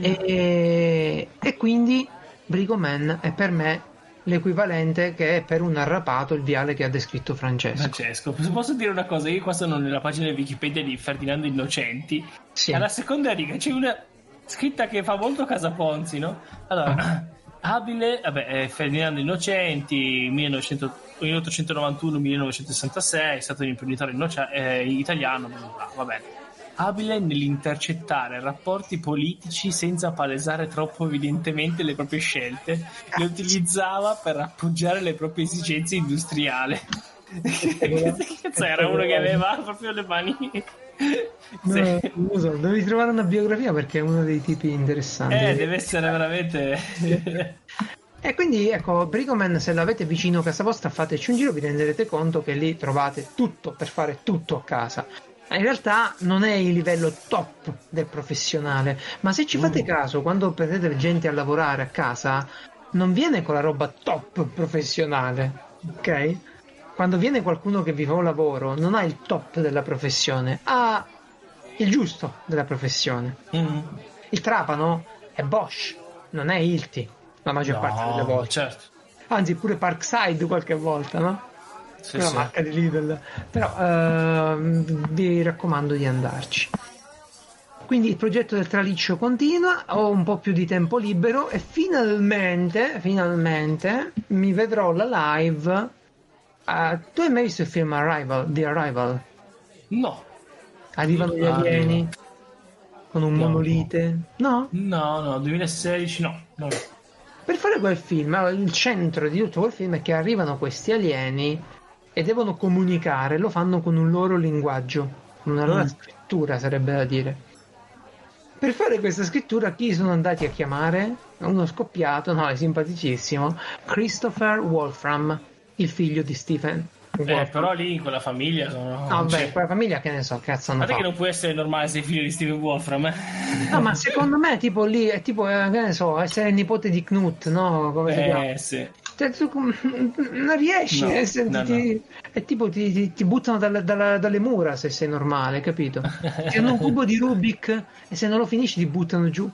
E, e quindi Bricoman è per me l'equivalente che è per un arrapato il viale che ha descritto Francesco. Francesco, se posso dire una cosa? Io qua sono nella pagina Wikipedia di Ferdinando Innocenti. Sì. Alla seconda riga c'è una scritta che fa molto Casa Ponzi, no? Allora, abile, vabbè, Ferdinando Innocenti, 1900 1891-1966, è stato un imprenditore eh, italiano, bla bla bla, va bene. Abile nell'intercettare rapporti politici senza palesare troppo evidentemente le proprie scelte, le utilizzava per appoggiare le proprie esigenze industriali. Era uno che aveva proprio le mani. No, Sì. so, devi trovare una biografia perché è uno dei tipi interessanti. Eh, deve essere veramente. E quindi ecco, Bricoman, se l'avete vicino a casa vostra, fateci un giro, vi renderete conto che lì trovate tutto per fare tutto a casa. In realtà non è il livello top del professionale, ma se ci fate caso, quando prendete gente a lavorare a casa, non viene con la roba top professionale, ok? Quando viene qualcuno che vi fa un lavoro, non ha il top della professione, ha il giusto della professione. Mm. Il trapano è Bosch, non è Ilti, la maggior parte delle No, volte. certo. Anzi, pure Parkside qualche volta, no? Sì, Una sì. marca di Lidl. Però ehm, vi raccomando di andarci. Quindi il progetto del traliccio continua, ho un po' più di tempo libero e finalmente, finalmente mi vedrò la live. eh, tu hai mai visto il film Arrival? The Arrival? No, Arrivano gli Ah, alieni con un No. monolite? No? no, no, 2016 no. no. Per fare quel film, allora, il centro di tutto quel film è che arrivano questi alieni e devono comunicare, lo fanno con un loro linguaggio, con una loro Mm. scrittura sarebbe da dire. Per fare questa scrittura chi sono andati a chiamare? Uno scoppiato, no, è simpaticissimo, Christopher Wolfram, il figlio di Stephen Eh, però lì in quella famiglia sono. No, vabbè, cioè, quella famiglia che ne so, cazzo Guarda che non può essere normale sei figlio di Steven Wolfram. Eh? No, ma secondo me tipo lì è tipo, eh, che ne so, essere il nipote di Knut, no? Come si chiama? Eh, sì. Cioè, tu com- non riesci, No, eh, no, ti- è tipo ti, ti- ti buttano dalla- dalla- dalle mura se sei normale, capito? Ti hanno un cubo di Rubik e se non lo finisci ti buttano giù.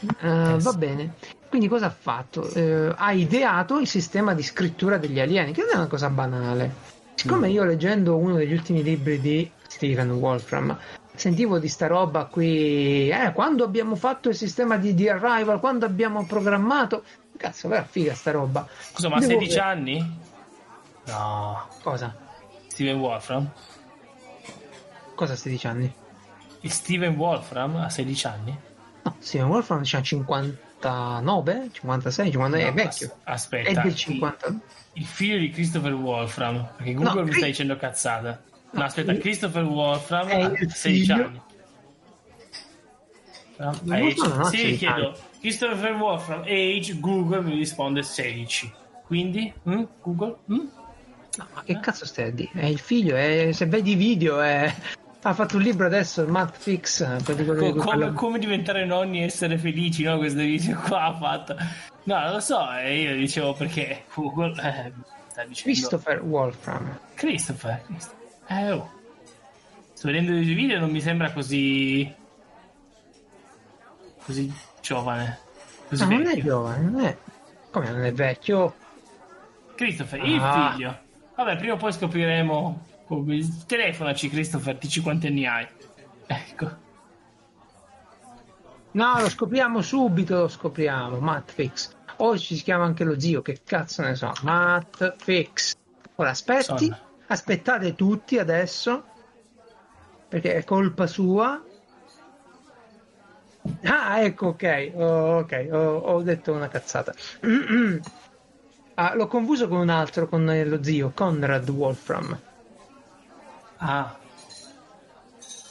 Eh, va bene. Quindi cosa ha fatto? Eh, ha ideato il sistema di scrittura degli alieni, che non è una cosa banale. Siccome io leggendo uno degli ultimi libri di Stephen Wolfram sentivo di sta roba qui, eh, quando abbiamo fatto il sistema di, di Arrival, quando abbiamo programmato, cazzo, vera figa sta roba. Scusa, ma a Devo 16 vedere- anni? No, Cosa? Steven Wolfram. Cosa stai dicendo? Il Steven Wolfram a 16 anni? No, Steven Wolfram c'ha 59, 56, 50, è No, vecchio. as- Aspetta, È del il- 50. Il figlio di Christopher Wolfram, perché Google No, mi sta dicendo cazzata. No, No, aspetta, il- Christopher Wolfram è ha il 16 figlio- anni. No, ha Sì, 16 chiedo anni. Christopher Wolfram age, Google mi risponde 16. Quindi, mm? Google? Mm? No, ma che cazzo stai a dire? È il figlio, è- se vedi i video, è- ha fatto un libro adesso, il Math Fix. come, parliamo. come diventare nonni e essere felici, no? Questo video qua ha fatto. No, lo so, e io dicevo perché Google eh, sta dicendo Christopher Wolfram. Christopher, Christopher. Eh, oh. Sto vedendo i video non mi sembra così così giovane. Così No, non è giovane, non è. Come non è vecchio? Christopher, il Ah. figlio. Vabbè, prima o poi scopriremo. come- Telefonaci, Christopher, dici quanti anni hai. Ecco. No, lo scopriamo subito, lo scopriamo. Matt Fix. O ci si chiama anche lo zio, che cazzo ne so. Matt Fix. Ora aspetti, Insomma. aspettate tutti adesso, perché è colpa sua. Ah, ecco, ok, oh, ok, ho, ho detto una cazzata. Ah, l'ho confuso con un altro, con eh, lo zio, Conrad Wolfram. Ah,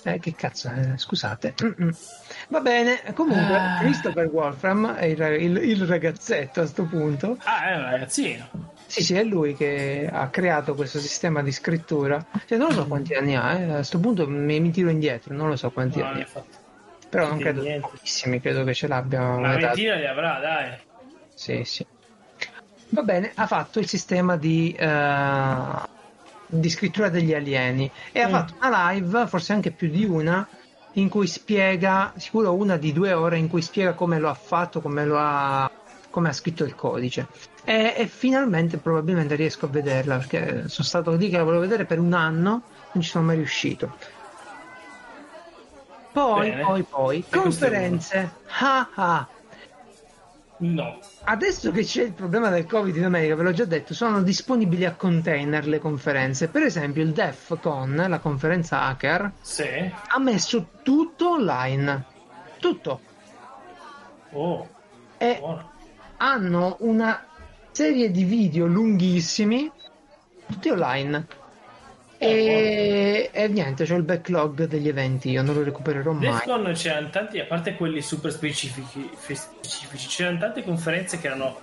Eh, che cazzo, eh, scusate. Mm-mm. Va bene, comunque, Ah. Christopher Wolfram è il, il- il ragazzetto a sto punto. ah, è un ragazzino. Sì, sì, è lui che ha creato questo sistema di scrittura. Cioè, non lo so quanti anni ha, eh. a sto punto mi, mi tiro indietro, non lo so quanti No, anni ha. infatti. Però non credo niente. pochissimi, credo che ce l'abbia Una ventina li avrà, dai. Sì, sì. Va bene, ha fatto il sistema di, eh, di scrittura degli alieni e ha Mm. fatto una live, forse anche più di una, in cui spiega, sicuro una di due ore, in cui spiega come lo ha fatto, come lo ha, come ha scritto il codice. E, e finalmente probabilmente riesco a vederla perché sono stato lì che la volevo vedere per un anno, non ci sono mai riuscito. Poi, Bene. poi, poi, conferenze. Ah ah. No. Adesso che c'è il problema del Covid in America, ve l'ho già detto, sono disponibili a container le conferenze. Per esempio, il DEF Con, la conferenza hacker, Sì. ha messo tutto online. Tutto. Oh, E buono. hanno una serie di video lunghissimi, tutti online. E, e niente, c'ho il backlog degli eventi, io non lo recupererò mai. Defcon c'erano tanti, a parte quelli super specifici, specifici, c'erano tante conferenze che erano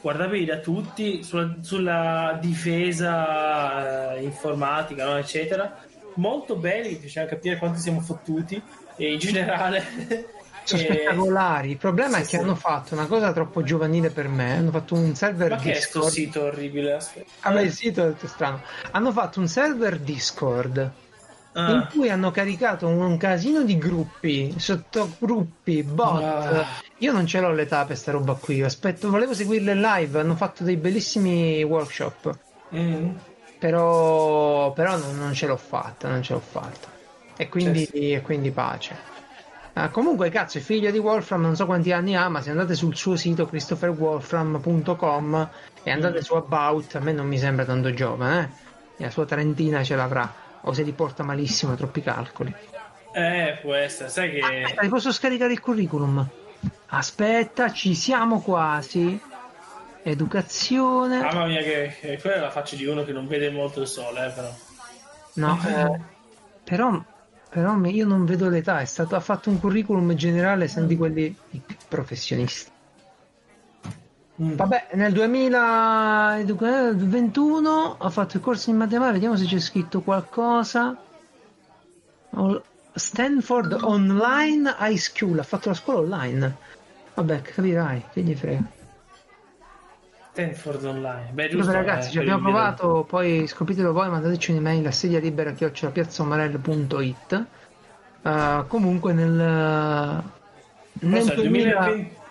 guardabili da tutti sulla, sulla difesa eh, informatica, no, eccetera. Molto belli, facevano capire quanto siamo fottuti e in generale. Sono spettacolari. Il problema sì, è che sì. hanno fatto una cosa troppo giovanile per me. Hanno fatto un server Ma che è sto Discord. sito orribile? Aspetta. Vabbè, il sito è strano. Hanno fatto un server Discord Ah. in cui hanno caricato un, un casino di gruppi, sottogruppi, bot. Ah. Io non ce l'ho l'età per sta roba qui. Aspetto, volevo seguirle live. Hanno fatto dei bellissimi workshop. Mm. Però, però non, non ce l'ho fatta. Non ce l'ho fatta. E quindi, Sì, e quindi pace. Ah, comunque, cazzo, il figlio di Wolfram non so quanti anni ha, ma se andate sul suo sito christopherwolfram.com e andate su About, a me non mi sembra tanto giovane, eh? La sua trentina ce l'avrà, o se li porta malissimo, troppi calcoli. Eh, può essere, sai che. Aspetta, posso scaricare il curriculum? Aspetta, ci siamo quasi. Educazione. Mamma mia, che, che quella è la faccia di uno che non vede molto il sole, eh, però. No, eh, però, però io non vedo l'età, è stato, ha fatto un curriculum generale, sono di quelli professionisti. Mm. Vabbè, nel 2021 ha fatto il corso in matematica, vediamo se c'è scritto qualcosa. Stanford Online High School, ha fatto la scuola online. Vabbè, capirai, che gli frega. Stanford Online. Beh, giusto. Vabbè, ragazzi, eh, ci abbiamo video. provato, poi scopritelo voi, mandateci un'email a sedia libera piazzaomarello.it. Uh, comunque nel, nel Questo è il 2000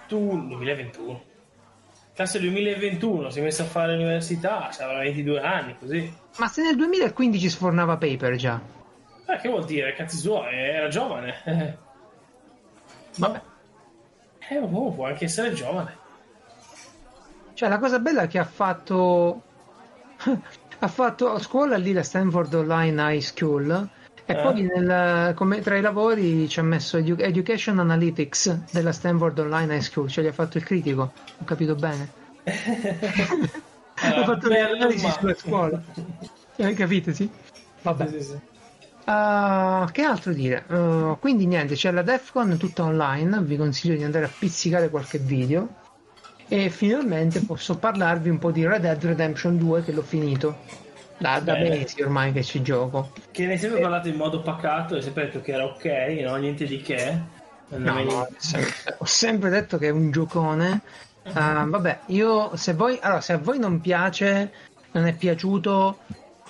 2021. 2021. Classe 2021, si è messo a fare l'università, cioè, avrà 22 anni, così. ma se nel 2015 sfornava paper già. Eh, che vuol dire? Cazzi suoi, era giovane. Eh, Vabbè. Eh, boh, può anche essere giovane. Cioè, la cosa bella è che ha fatto. ha fatto a scuola lì la Stanford Online High School. E Eh. poi nel- come, tra i lavori ci ha messo edu- Education Analytics della Stanford Online High School, cioè gli ha fatto il critico, ho capito bene. ha Allora, fatto le analisi sulla scuola. Eh, capite, sì? Vabbè. Sì, sì, sì. Uh, che altro dire? Uh, quindi niente, c'è la Defcon tutta online, vi consiglio di andare a pizzicare qualche video e finalmente posso parlarvi un po' di Red Dead Redemption 2 che l'ho finito. Da, da mesi ormai che ci gioco. Che ne hai sempre parlato in modo pacato e sempre detto che era ok, no? Niente di che. No, no, sempre- ho sempre detto che è un giocone. Uh, vabbè, io se voi allora, se a voi non piace, non è piaciuto,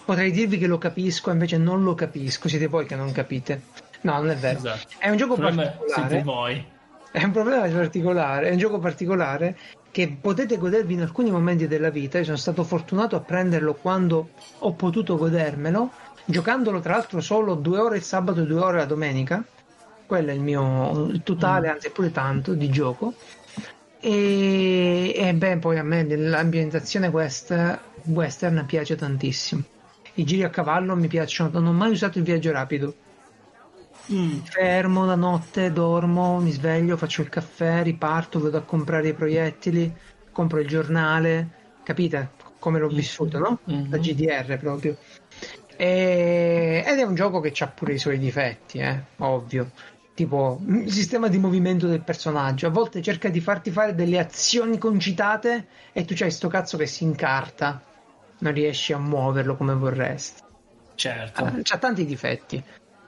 potrei dirvi che lo capisco, invece non lo capisco, siete voi che non capite. No, non è vero. Esatto. È un gioco me particolare. siete voi. È un problema particolare, è un gioco particolare che potete godervi in alcuni momenti della vita. Io sono stato fortunato a prenderlo quando ho potuto godermelo, giocandolo tra l'altro solo due ore il sabato e due ore la domenica. Quello è il mio il totale, anzi è pure tanto, di gioco. E, e beh, poi a me l'ambientazione west- western piace tantissimo. I giri a cavallo mi piacciono, non ho mai usato il viaggio rapido. Mm. Fermo la notte, dormo, mi sveglio, faccio il caffè, riparto, vado a comprare i proiettili, compro il giornale, capite come l'ho vissuto, no? Mhm. La GDR proprio. E- Ed è un gioco che ha pure i suoi difetti, eh, ovvio. Tipo il sistema di movimento del personaggio. A volte cerca di farti fare delle azioni concitate e tu c'hai sto cazzo che si incarta. Non riesci a muoverlo come vorresti. Certo. Ah, C'ha tanti difetti,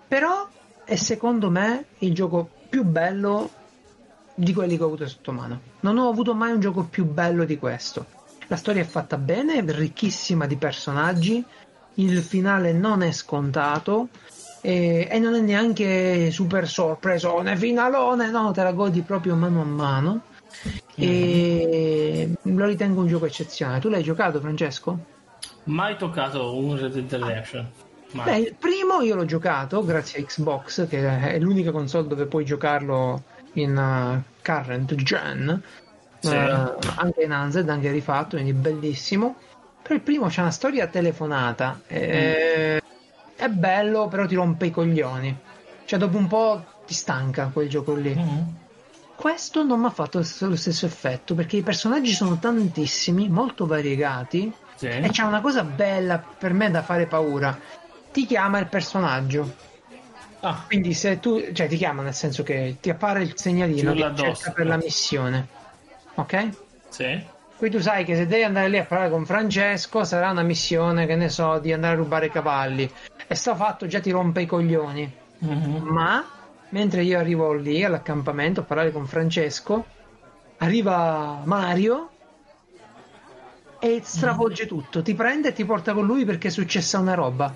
però è secondo me il gioco più bello di quelli che ho avuto sotto mano. Non ho avuto mai un gioco più bello di questo. La storia è fatta bene, è ricchissima di personaggi, il finale non è scontato e, e non è neanche super sorpresone, finalone, no, te la godi proprio mano a mano. E lo ritengo un gioco eccezionale. Tu l'hai giocato, Francesco? Mai toccato un Red Dead Redemption. Mai. Beh, il primo io l'ho giocato grazie a Xbox, che è l'unica console dove puoi giocarlo in uh, current gen, Sì. eh, anche in Unzed, anche rifatto, quindi bellissimo. Però il primo c'è una storia telefonata, eh, è bello, però ti rompe i coglioni. Cioè, dopo un po' ti stanca quel gioco lì. Mhm. Questo non mi ha fatto lo stesso- lo stesso effetto perché i personaggi sono tantissimi, molto variegati. Sì. E c'è una cosa bella per me da fare paura. Ti chiama il personaggio. Ah, Quindi se tu, cioè ti chiama nel senso che ti appare il segnalino che cerca per la missione. Ok? sì. Qui tu sai che se devi andare lì a parlare con Francesco sarà una missione, che ne so, di andare a rubare i cavalli. E sta fatto già ti rompe i coglioni. Mhm. Ma mentre io arrivo lì all'accampamento a parlare con Francesco, arriva Mario e stravolge tutto. Ti prende e ti porta con lui perché è successa una roba.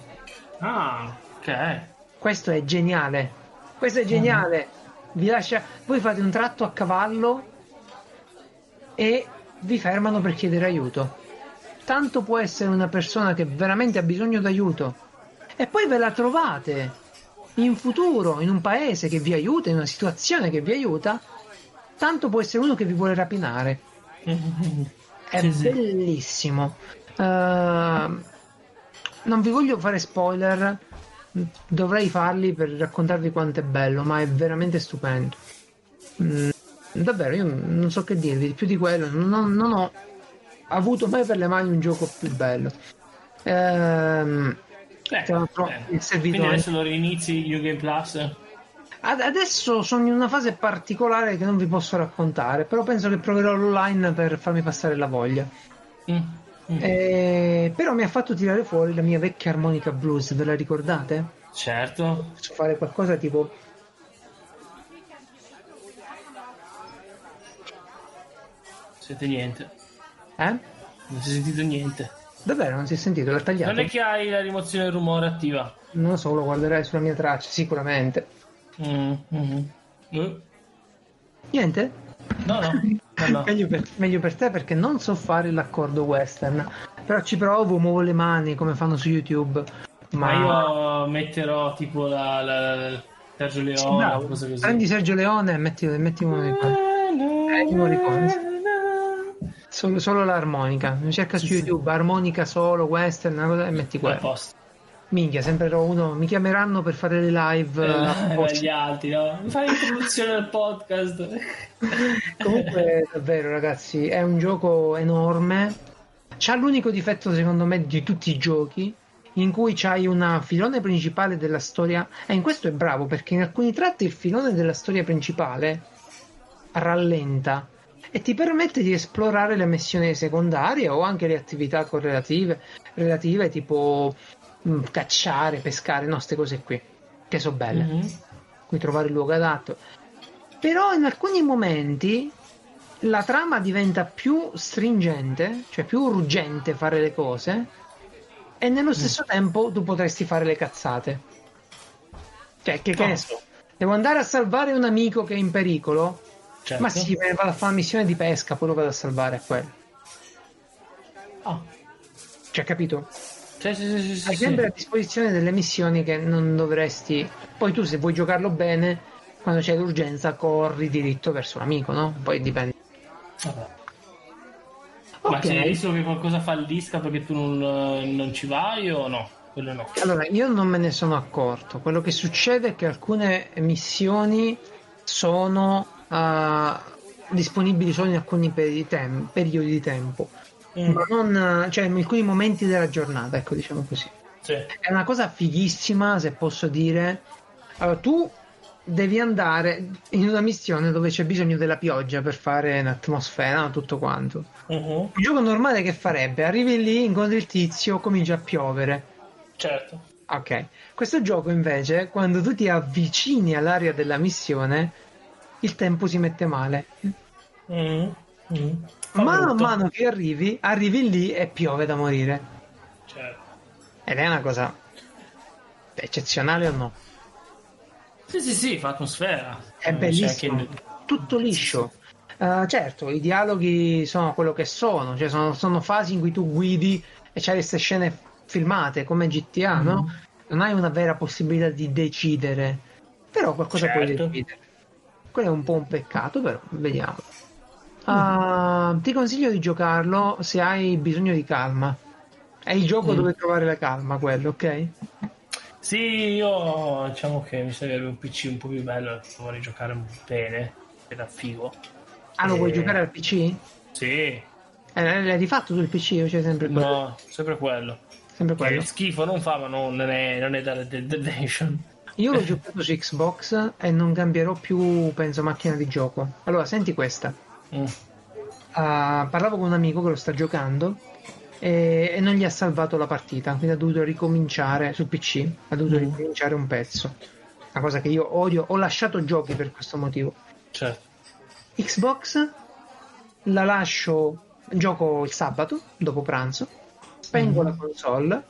Ah, ok. Questo è geniale. Questo è geniale. Vi lascia... Voi fate un tratto a cavallo e vi fermano per chiedere aiuto. Tanto può essere una persona che veramente ha bisogno d'aiuto. E poi ve la trovate in futuro in un paese che vi aiuta, in una situazione che vi aiuta. Tanto può essere uno che vi vuole rapinare. Mhm. È Sì, sì. bellissimo. Non vi voglio fare spoiler, dovrei farli per raccontarvi quanto è bello, ma è veramente stupendo. Mm, davvero, io non so che dirvi, più di quello, non, non ho avuto mai per le mani un gioco più bello. Ehm, Eh, eh. il servitore- adesso lo rinizi Game Plus? ad- adesso sono in una fase particolare che non vi posso raccontare, però penso che proverò l'online per farmi passare la voglia. Mm. Mm. Eh, però mi ha fatto tirare fuori la mia vecchia armonica blues, ve la ricordate? Certo. Posso fare qualcosa tipo. Sente niente. Eh? Non si è sentito niente. Davvero non si è sentito? L'ha tagliato? Non è che hai la rimozione del rumore attiva. Non lo so, lo guarderai sulla mia traccia, sicuramente. Mm, mhm. Eh, Niente? No, no. no, no. meglio, per, meglio per te perché non so fare l'accordo western. Però ci provo, muovo le mani come fanno su YouTube. Ma, Ma io metterò tipo la, la, la Sergio Leone, bravo. cose così. Prendi Sergio Leone e metti, metti uno dei Eh. Solo, solo l'armonica. Cerca su Sì, sì. YouTube armonica solo, western, cosa, e metti quello. Minchia, sembrerò uno. Mi chiameranno per fare le live. eh, apposta. gli altri, no? Fai l'introduzione al podcast. Comunque, davvero, ragazzi, è un gioco enorme. C'ha l'unico difetto, secondo me, di tutti i giochi. In cui c'hai una filone principale della storia. E in questo è bravo perché in alcuni tratti il filone della storia principale rallenta e ti permette di esplorare le missioni secondarie o anche le attività correlative relative tipo mm, cacciare, pescare, no, queste cose qui che sono belle Mhm. cui trovare il luogo adatto. Però in alcuni momenti la trama diventa più stringente, cioè più urgente fare le cose, e nello stesso tempo tu potresti fare le cazzate. Cioè, che, che Oh. ne so, devo andare a salvare un amico che è in pericolo, Certo. Ma sì, vado a fare una missione di pesca, poi lo vado a salvare a quello. Ah, Cioè, capito? Sì, sì, sì, sì, Hai sempre a disposizione delle missioni che non dovresti. Poi tu, se vuoi giocarlo bene, quando c'è l'urgenza, corri diritto verso l'amico, no? Poi dipende. Vabbè. Ma c'è il rischio che qualcosa fallisca perché tu non, non ci vai o no? No. Allora, io non me ne sono accorto. Quello che succede è che alcune missioni sono ah, disponibili solo in alcuni periodi di tempo, Mm, ma non, cioè in alcuni momenti della giornata, ecco, diciamo così. sì. È una cosa fighissima, se posso dire. Allora, tu devi andare in una missione dove c'è bisogno della pioggia per fare un'atmosfera, tutto quanto. Mhm, Un gioco normale che farebbe? Arrivi lì, incontri il tizio, comincia a piovere. Certo. Ok, questo gioco invece, quando tu ti avvicini all'area della missione, il tempo si mette male. Mhm, mhm. Fa Mano a brutto. mano che arrivi, arrivi lì e piove da morire. Certo. Ed è una cosa eccezionale o no? Sì, sì, sì, fa atmosfera. È Eh, bellissimo, anche- tutto liscio. Eh, certo, i dialoghi sono quello che sono, cioè sono, sono fasi in cui tu guidi e c'hai queste scene filmate come GTA, no? Mm. Non hai una vera possibilità di decidere, però qualcosa puoi Certo. decidere. Quello è un po' un peccato, però vediamo. Ah, ti consiglio di giocarlo se hai bisogno di calma. È il gioco Mm. dove trovare la calma, quello, ok? Sì, io diciamo che mi servirebbe un PC un po' più bello, vorrei giocare bene, era figo. Ah, lo vuoi Eh. giocare al PC? Sì, Eh, l'hai rifatto tu il PC o c'è sempre quello? no, sempre quello. Sempre quello. Che schifo non fa, ma non è, non è da Red Dead Redemption. Io l'ho giocato su Xbox e non cambierò più, penso, macchina di gioco. Allora, senti questa. Mm. Ah, parlavo con un amico che lo sta giocando e, e non gli ha salvato la partita, quindi ha dovuto ricominciare sul PC, ha dovuto Mm. ricominciare un pezzo. Una cosa che io odio, ho lasciato giochi per questo motivo. Certo. Xbox la lascio, gioco il sabato, dopo pranzo, spengo Mm. la console,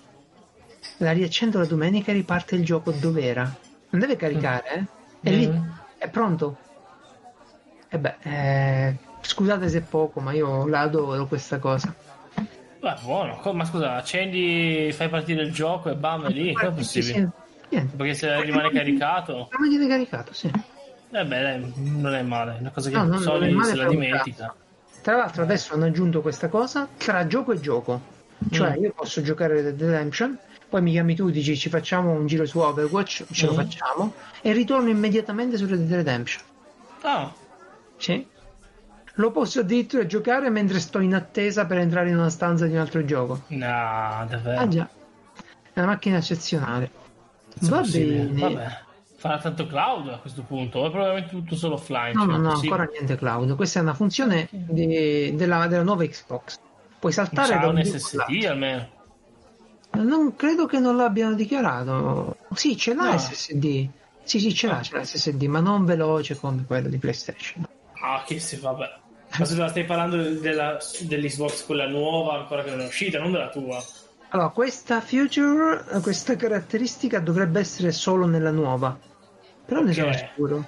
la riaccendo la domenica e riparte il gioco dove era. Non deve caricare, eh? È lì, Mm. è pronto. E beh, eh, scusate se è poco, ma io la adoro questa cosa. Beh, buono. Ma scusa, accendi, fai partire il gioco e bam, è lì. Come è possibile? sì, niente. Perché se rimane caricato, Non viene caricato, sì. eh beh, dai, non è male. Una cosa che No, non- non Sony male se la dimentica. Tra l'altro adesso hanno aggiunto questa cosa tra gioco e gioco. Cioè Mm. io posso giocare Dead Redemption, poi mi chiami tu, dici ci facciamo un giro su Overwatch, ce lo Mm. facciamo, e ritorno immediatamente su Red Dead Redemption. Ah, Sì. Lo posso addirittura giocare mentre sto in attesa per entrare in una stanza di un altro gioco. no, Ah davvero. già, è una macchina eccezionale. È Va possibile. bene. Vabbè. Farà tanto cloud a questo punto, o è probabilmente tutto solo offline. No, cioè, no, no, ancora niente cloud. Questa è una funzione di- della, della nuova Xbox. Puoi saltare da un SSD almeno. Non credo che non l'abbiano dichiarato. Sì, ce l'ha No. SSD. Sì, sì, ce l'ha, ce l'ha SSD, ma non veloce come quello di PlayStation. Ah, che se vabbè. Ma scusa, stai parlando della, dell'Xbox quella nuova ancora che non è uscita, non della tua. Allora, questa feature, questa caratteristica dovrebbe essere solo nella nuova. Però ne Ok. sono sicuro.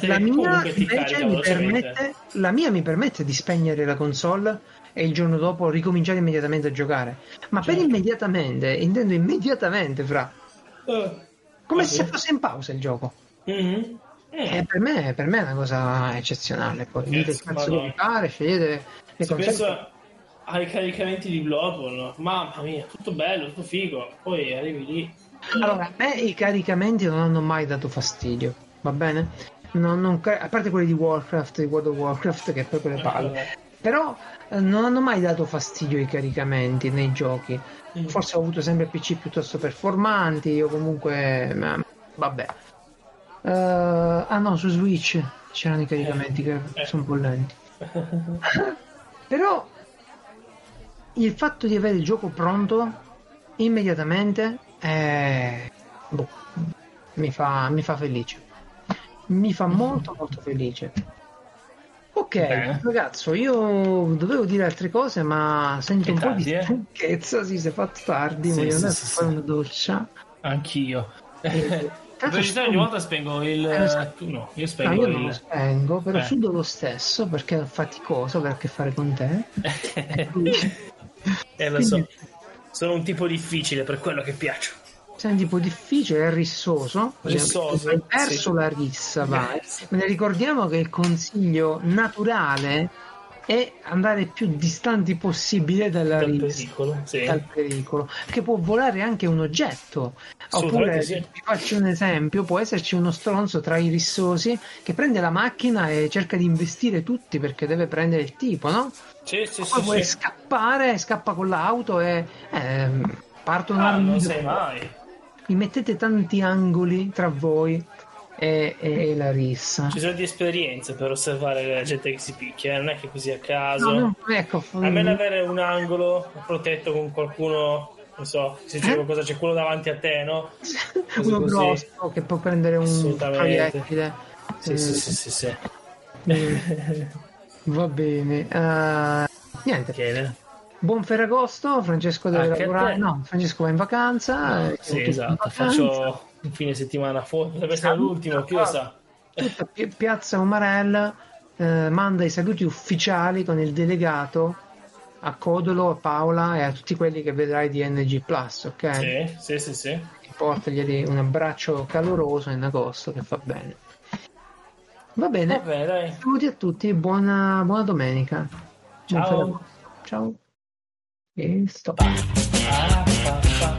La mia, invece mi permette, la mia mi permette di spegnere la console e il giorno dopo ricominciare immediatamente a giocare. Ma per Certo. immediatamente, intendo immediatamente, fra. Eh. Come se fosse in pausa il gioco. Mhm. Eh, per, me, per me è una cosa eccezionale. Poi dite il cazzo che vi pare, scegliete Se penso ai caricamenti di Bloodborne, mamma mia, tutto bello, tutto figo. Poi arrivi lì. Allora, a me i caricamenti non hanno mai dato fastidio, va bene? Non- non a parte quelli di Warcraft, di World of Warcraft, che è proprio le palle. vabbè. Però eh, non hanno mai dato fastidio i caricamenti nei giochi. Mm. Forse ho avuto sempre PC piuttosto performanti, o comunque... ma- vabbè. Eh, ah no, su Switch c'erano i caricamenti che Eh. sono un po' lenti. Però il fatto di avere il gioco pronto immediatamente eh, boh, mi, fa, mi fa felice. Mi fa molto molto felice. Ok, Bene. ragazzo, io dovevo dire altre cose, ma sento Che un po' di tardi, eh? stanchezza. Sì, si è fatto tardi, Sì, voglio sì, andare sì, a fare una doccia. Anch'io. Tanto ogni volta spengo il... Lo tu no, io No, spengo io non lo il... spengo, però Eh. sudo lo stesso perché è faticoso avere a che fare con te. eh, lo so. Sono un tipo difficile per quello che piaccio. Sei un tipo difficile e rissoso. Rissoso, Vai verso sì. la rissa, vai. Ne ricordiamo che il consiglio naturale è andare più distanti possibile dalla Dal rissa. pericolo, sì. Dal pericolo, che può volare anche un oggetto. Oppure, sì. vi faccio un esempio: può esserci uno stronzo tra i rissosi che prende la macchina e cerca di investire tutti perché deve prendere il tipo, no? Sì, sì, Poi sì, vuole sì. scappare, scappa con l'auto e ehm, partono Ah, non sai mai. Mi mettete tanti angoli tra voi e, e la rissa. Ci sono di esperienze per osservare la gente che si picchia, eh, non è che così a caso. No, no, ecco, f- Almeno avere un angolo protetto con qualcuno, non so, se c'è Eh? qualcosa, c'è quello davanti a te, no? così uno grosso che può prendere un proiettile. Sì, Eh, sì, sì, sì, sì. mm, Va bene. Eh, niente. Bene. Buon Ferragosto, Francesco deve Anche a lavorare. No, Francesco va in vacanza. eh, Sì, esatto, vacanza. faccio un fine settimana fuori, potrebbe essere Saluta, l'ultimo, chi lo sa. Tutta Pi- Piazza Umarella eh, manda i saluti ufficiali con il delegato a Codolo, a Paola e a tutti quelli che vedrai di NG Plus, ok? Sì, sì, sì, sì. Portagli un abbraccio caloroso in agosto che fa bene. Va bene, Vabbè, dai. saluti a tutti, buona, buona domenica. Ciao. Ciao. E stop. Ah.